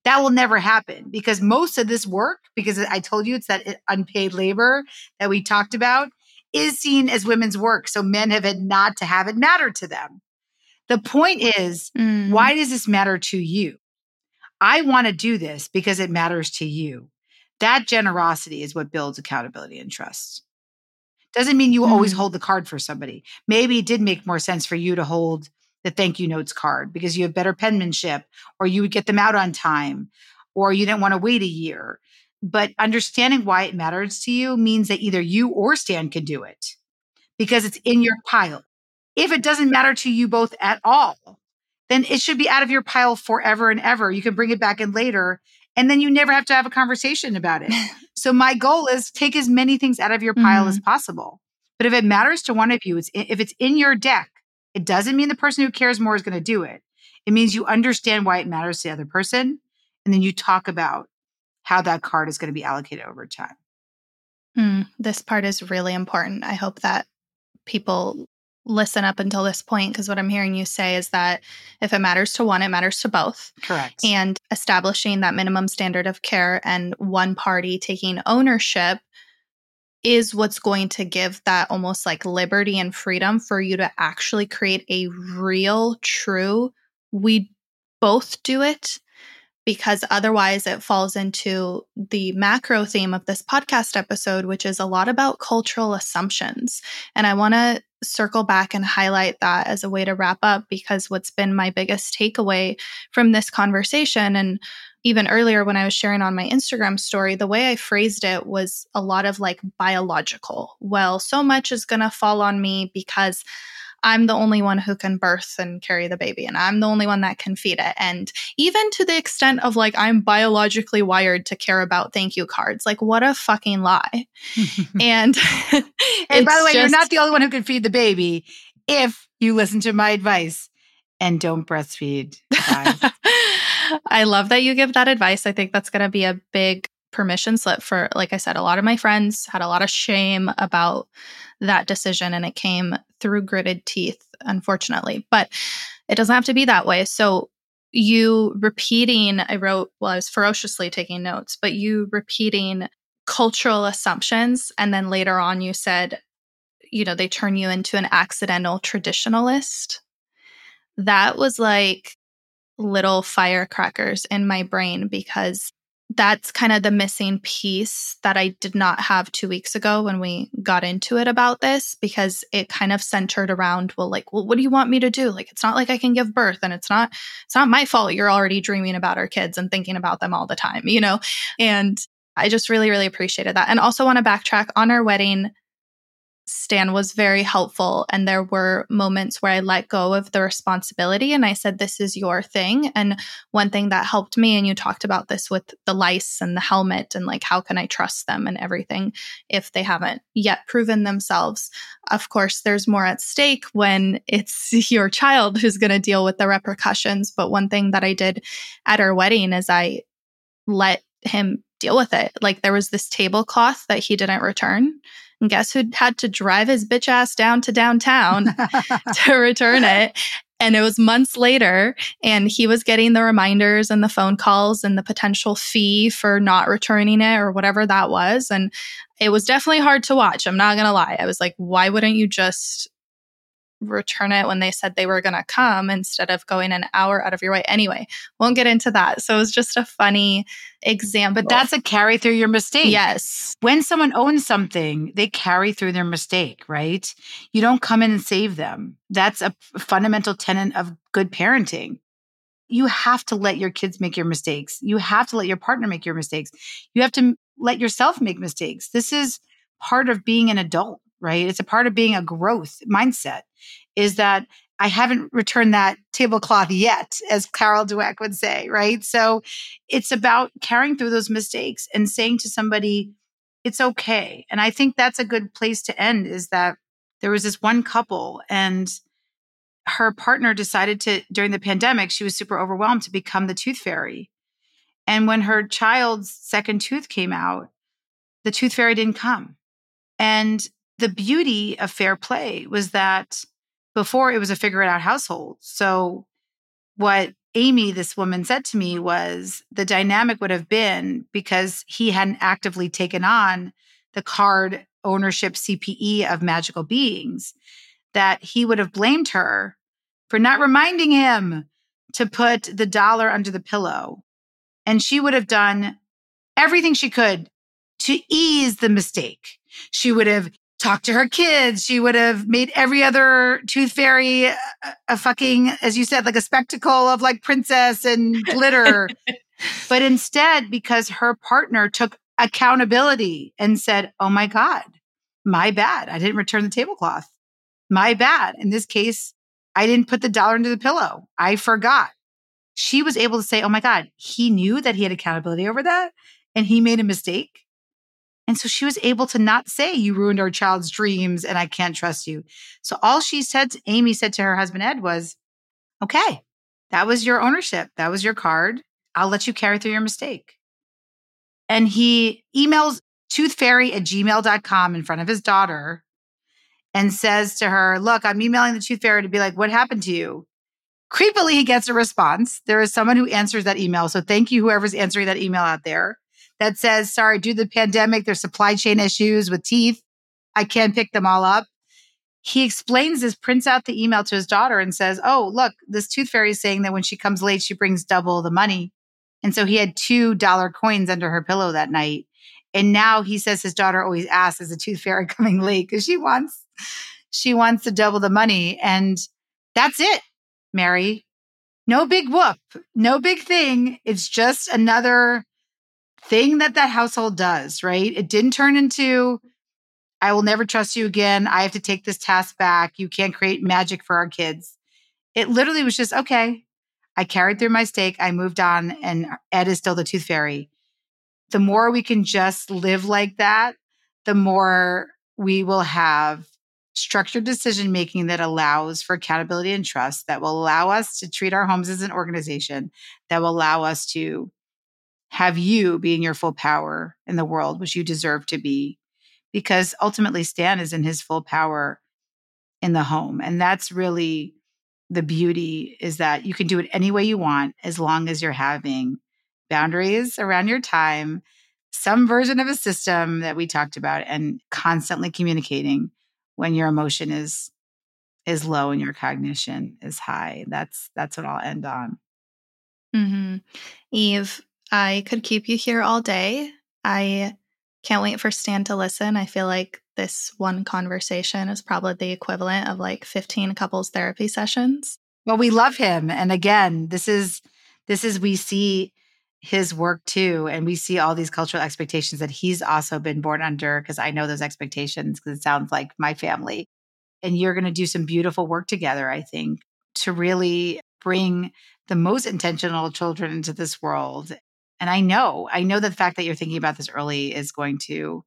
B: That will never happen because most of this work, because I told you it's that unpaid labor that we talked about, is seen as women's work. So men have had not to have it matter to them. The point is, mm. why does this matter to you? I want to do this because it matters to you. That generosity is what builds accountability and trust. Doesn't mean you mm always hold the card for somebody. Maybe it did make more sense for you to hold the thank you notes card because you have better penmanship or you would get them out on time or you didn't want to wait a year. But understanding why it matters to you means that either you or Stan can do it because it's in your pile. If it doesn't matter to you both at all, then it should be out of your pile forever and ever. You can bring it back in later and then you never have to have a conversation about it. so my goal is take as many things out of your pile mm-hmm. as possible. But if it matters to one of you, it's if it's in your deck, it doesn't mean the person who cares more is going to do it. It means you understand why it matters to the other person and then you talk about how that card is going to be allocated over time.
A: Mm, this part is really important. I hope that people listen up until this point because what I'm hearing you say is that if it matters to one, it matters to both.
B: Correct.
A: And establishing that minimum standard of care and one party taking ownership is what's going to give that almost like liberty and freedom for you to actually create a real, true, we both do it because otherwise it falls into the macro theme of this podcast episode, which is a lot about cultural assumptions. And I want to circle back and highlight that as a way to wrap up because what's been my biggest takeaway from this conversation and even earlier when I was sharing on my Instagram story, the way I phrased it was a lot of like biological. Well, so much is going to fall on me because I'm the only one who can birth and carry the baby, and I'm the only one that can feed it. And even to the extent of like, I'm biologically wired to care about thank you cards. Like, what a fucking lie. and,
B: and by the way, just, you're not the only one who can feed the baby if you listen to my advice and don't breastfeed.
A: I love that you give that advice. I think that's going to be a big permission slip for, like I said, a lot of my friends had a lot of shame about that decision and it came through gritted teeth, unfortunately. But it doesn't have to be that way. So, you repeating, I wrote, well, I was ferociously taking notes, but you repeating cultural assumptions. And then later on, you said, you know, they turn you into an accidental traditionalist. That was like little firecrackers in my brain because that's kind of the missing piece that I did not have two weeks ago when we got into it about this because it kind of centered around, well, like, well, what do you want me to do? Like, it's not like I can give birth and it's not, it's not my fault. You're already dreaming about our kids and thinking about them all the time, you know? And I just really, really appreciated that. And also want to backtrack on our wedding. Stan was very helpful. And there were moments where I let go of the responsibility and I said, This is your thing. And one thing that helped me, and you talked about this with the lice and the helmet, and like, how can I trust them and everything if they haven't yet proven themselves? Of course, there's more at stake when it's your child who's going to deal with the repercussions. But one thing that I did at our wedding is I let him deal with it. Like, there was this tablecloth that he didn't return and guess who had to drive his bitch ass down to downtown to return it? And it was months later, and he was getting the reminders and the phone calls and the potential fee for not returning it or whatever that was. And it was definitely hard to watch. I'm not going to lie. I was like, why wouldn't you just return it when they said they were going to come instead of going an hour out of your way. Anyway, won't get into that. So it was just a funny example.
B: But that's a carry through your mistake.
A: Yes.
B: When someone owns something, they carry through their mistake, right? You don't come in and save them. That's a fundamental tenet of good parenting. You have to let your kids make your mistakes. You have to let your partner make your mistakes. You have to let yourself make mistakes. This is part of being an adult right? It's a part of being a growth mindset is that I haven't returned that tablecloth yet, as Carol Dweck would say, right? So it's about carrying through those mistakes and saying to somebody, it's okay. And I think that's a good place to end is that there was this one couple and her partner decided to, during the pandemic, she was super overwhelmed to become the tooth fairy. And when her child's second tooth came out, the tooth fairy didn't come. And the beauty of fair play was that before it was a figure it out household. So what Amy, this woman, said to me was the dynamic would have been because he hadn't actively taken on the card ownership CPE of magical beings, that he would have blamed her for not reminding him to put the dollar under the pillow. And she would have done everything she could to ease the mistake. She would have talked to her kids. She would have made every other tooth fairy uh, a, a fucking, as you said, like a spectacle of like princess and glitter. but instead, because her partner took accountability and said, Oh my God, my bad. I didn't return the tablecloth. My bad. In this case, I didn't put the dollar into the pillow. I forgot. She was able to say, Oh my God, he knew that he had accountability over that and he made a mistake. And so she was able to not say, You ruined our child's dreams and I can't trust you. So all she said, Amy said to her husband Ed was, Okay, that was your ownership. That was your card. I'll let you carry through your mistake. And he emails toothfairy at gmail.com in front of his daughter and says to her, Look, I'm emailing the tooth fairy to be like, What happened to you? Creepily, he gets a response. There is someone who answers that email. So thank you, whoever's answering that email out there that says, sorry, due to the pandemic, there's supply chain issues with teeth. I can't pick them all up. He explains this, prints out the email to his daughter and says, Oh, look, this tooth fairy is saying that when she comes late, she brings double the money. And so he had two dollar coins under her pillow that night. And now he says his daughter always asks, is the tooth fairy coming late? Because she wants, she wants to double the money. And that's it, Mary. No big whoop, no big thing. It's just another thing that that household does, right? It didn't turn into, I will never trust you again. I have to take this task back. You can't create magic for our kids. It literally was just, okay, I carried through my stake. I moved on, and Ed is still the tooth fairy. The more we can just live like that, the more we will have structured decision making that allows for accountability and trust, that will allow us to treat our homes as an organization, that will allow us to have you be in your full power in the world, which you deserve to be. Because ultimately, Stan is in his full power in the home. And that's really the beauty is that you can do it any way you want as long as you're having boundaries around your time, some version of a system that we talked about, and constantly communicating when your emotion is is low and your cognition is high. That's that's what I'll end on.
A: Mm-hmm. Eve, I could keep you here all day. I can't wait for Stan to listen. I feel like this one conversation is probably the equivalent of like 15 couples therapy sessions.
B: Well, we love him. And again, this is this is we see his work too and we see all these cultural expectations that he's also been born under because I know those expectations because it sounds like my family. And you're going to do some beautiful work together, I think, to really bring the most intentional children into this world. And I know, I know that the fact that you're thinking about this early is going to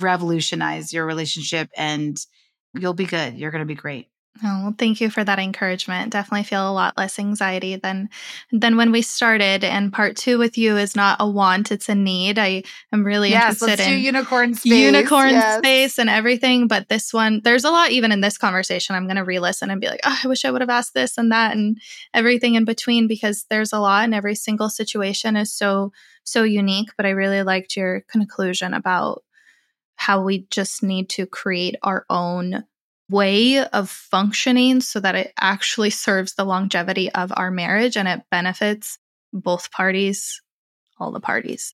B: revolutionize your relationship and you'll be good. You're going to be great.
A: Oh, thank you for that encouragement. Definitely feel a lot less anxiety than than when we started. And part two with you is not a want; it's a need. I am really
B: yes,
A: interested in
B: unicorn space,
A: unicorn yes. space, and everything. But this one, there's a lot even in this conversation. I'm going to re-listen and be like, oh, I wish I would have asked this and that and everything in between because there's a lot, and every single situation is so so unique. But I really liked your conclusion about how we just need to create our own way of functioning so that it actually serves the longevity of our marriage and it benefits both parties, all the parties.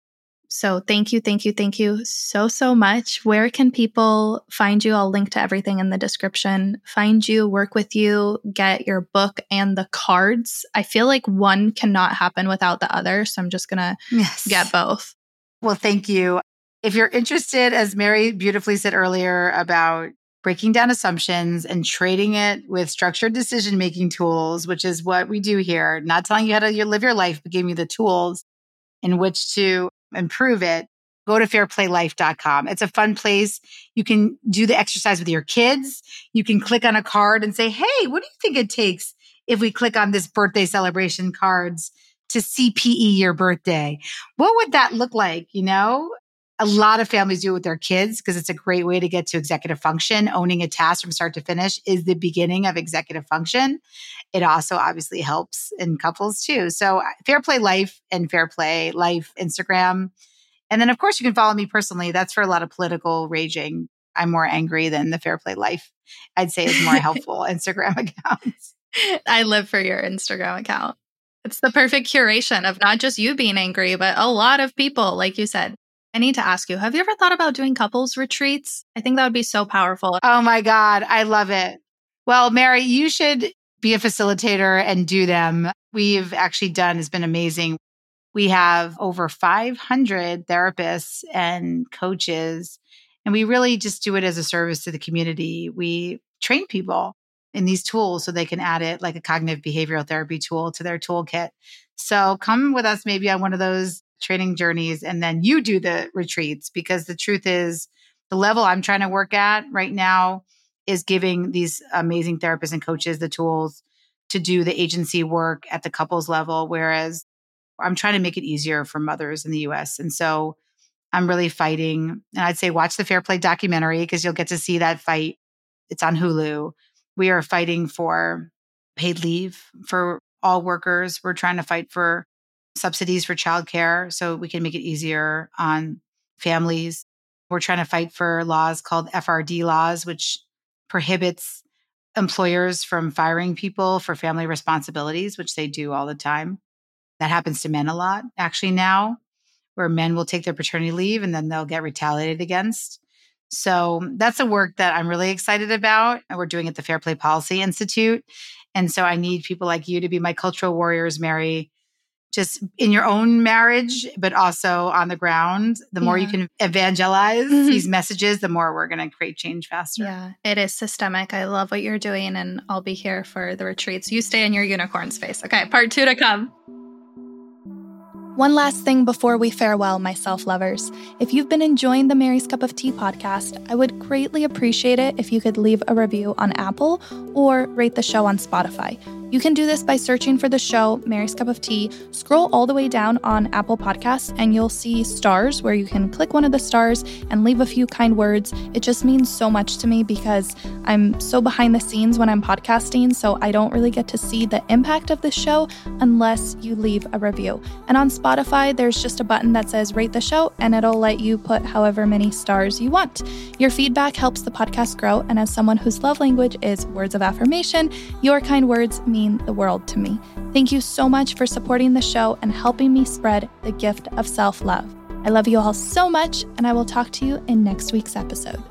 A: So thank you, thank you, thank you so, so much. Where can people find you? I'll link to everything in the description. Find you, work with you, get your book and the cards. I feel like one cannot happen without the other. So I'm just going to yes. get both.
B: Well, thank you. If you're interested, as Mary beautifully said earlier, about breaking down assumptions and trading it with structured decision making tools, which is what we do here, not telling you how to live your life, but giving you the tools in which to improve it. Go to fairplaylife.com. It's a fun place. You can do the exercise with your kids. You can click on a card and say, Hey, what do you think it takes if we click on this birthday celebration cards to CPE your birthday? What would that look like? You know, a lot of families do it with their kids because it's a great way to get to executive function. Owning a task from start to finish is the beginning of executive function. It also obviously helps in couples too. So, uh, Fair Play Life and Fair Play Life Instagram. And then, of course, you can follow me personally. That's for a lot of political raging. I'm more angry than the Fair Play Life, I'd say, is more helpful Instagram accounts.
A: I live for your Instagram account. It's the perfect curation of not just you being angry, but a lot of people, like you said, I need to ask you, have you ever thought about doing couples retreats? I think that would be so powerful.
B: Oh my God. I love it. Well, Mary, you should be a facilitator and do them. We've actually done has been amazing. We have over 500 therapists and coaches, and we really just do it as a service to the community. We train people in these tools so they can add it like a cognitive behavioral therapy tool to their toolkit. So come with us maybe on one of those training journeys and then you do the retreats because the truth is the level I'm trying to work at right now is giving these amazing therapists and coaches the tools to do the agency work at the couples level whereas I'm trying to make it easier for mothers in the US and so I'm really fighting and I'd say watch the Fair Play documentary because you'll get to see that fight. It's on Hulu. We are fighting for paid leave for all workers. We're trying to fight for subsidies for childcare so we can make it easier on families. We're trying to fight for laws called FRD laws, which prohibits employers from firing people for family responsibilities, which they do all the time. That happens to men a lot actually now, where men will take their paternity leave and then they'll get retaliated against. So that's a work that I'm really excited about. And we're doing at the Fair Play Policy Institute. And so I need people like you to be my cultural warriors, Mary, just in your own marriage, but also on the ground. The more yeah. you can evangelize mm-hmm. these messages, the more we're going to create change faster.
A: Yeah, it is systemic. I love what you're doing, and I'll be here for the retreats. You stay in your unicorn space. Okay, part two to come. One last thing before we farewell, my self lovers. If you've been enjoying the Mary's Cup of Tea podcast, I would greatly appreciate it if you could leave a review on Apple or rate the show on Spotify. You can do this by searching for the show Mary's Cup of Tea. Scroll all the way down on Apple Podcasts and you'll see stars where you can click one of the stars and leave a few kind words. It just means so much to me because I'm so behind the scenes when I'm podcasting, so I don't really get to see the impact of the show unless you leave a review. And on Spotify, there's just a button that says rate the show and it'll let you put however many stars you want. Your feedback helps the podcast grow, and as someone whose love language is words of affirmation, your kind words mean the world to me. Thank you so much for supporting the show and helping me spread the gift of self love. I love you all so much, and I will talk to you in next week's episode.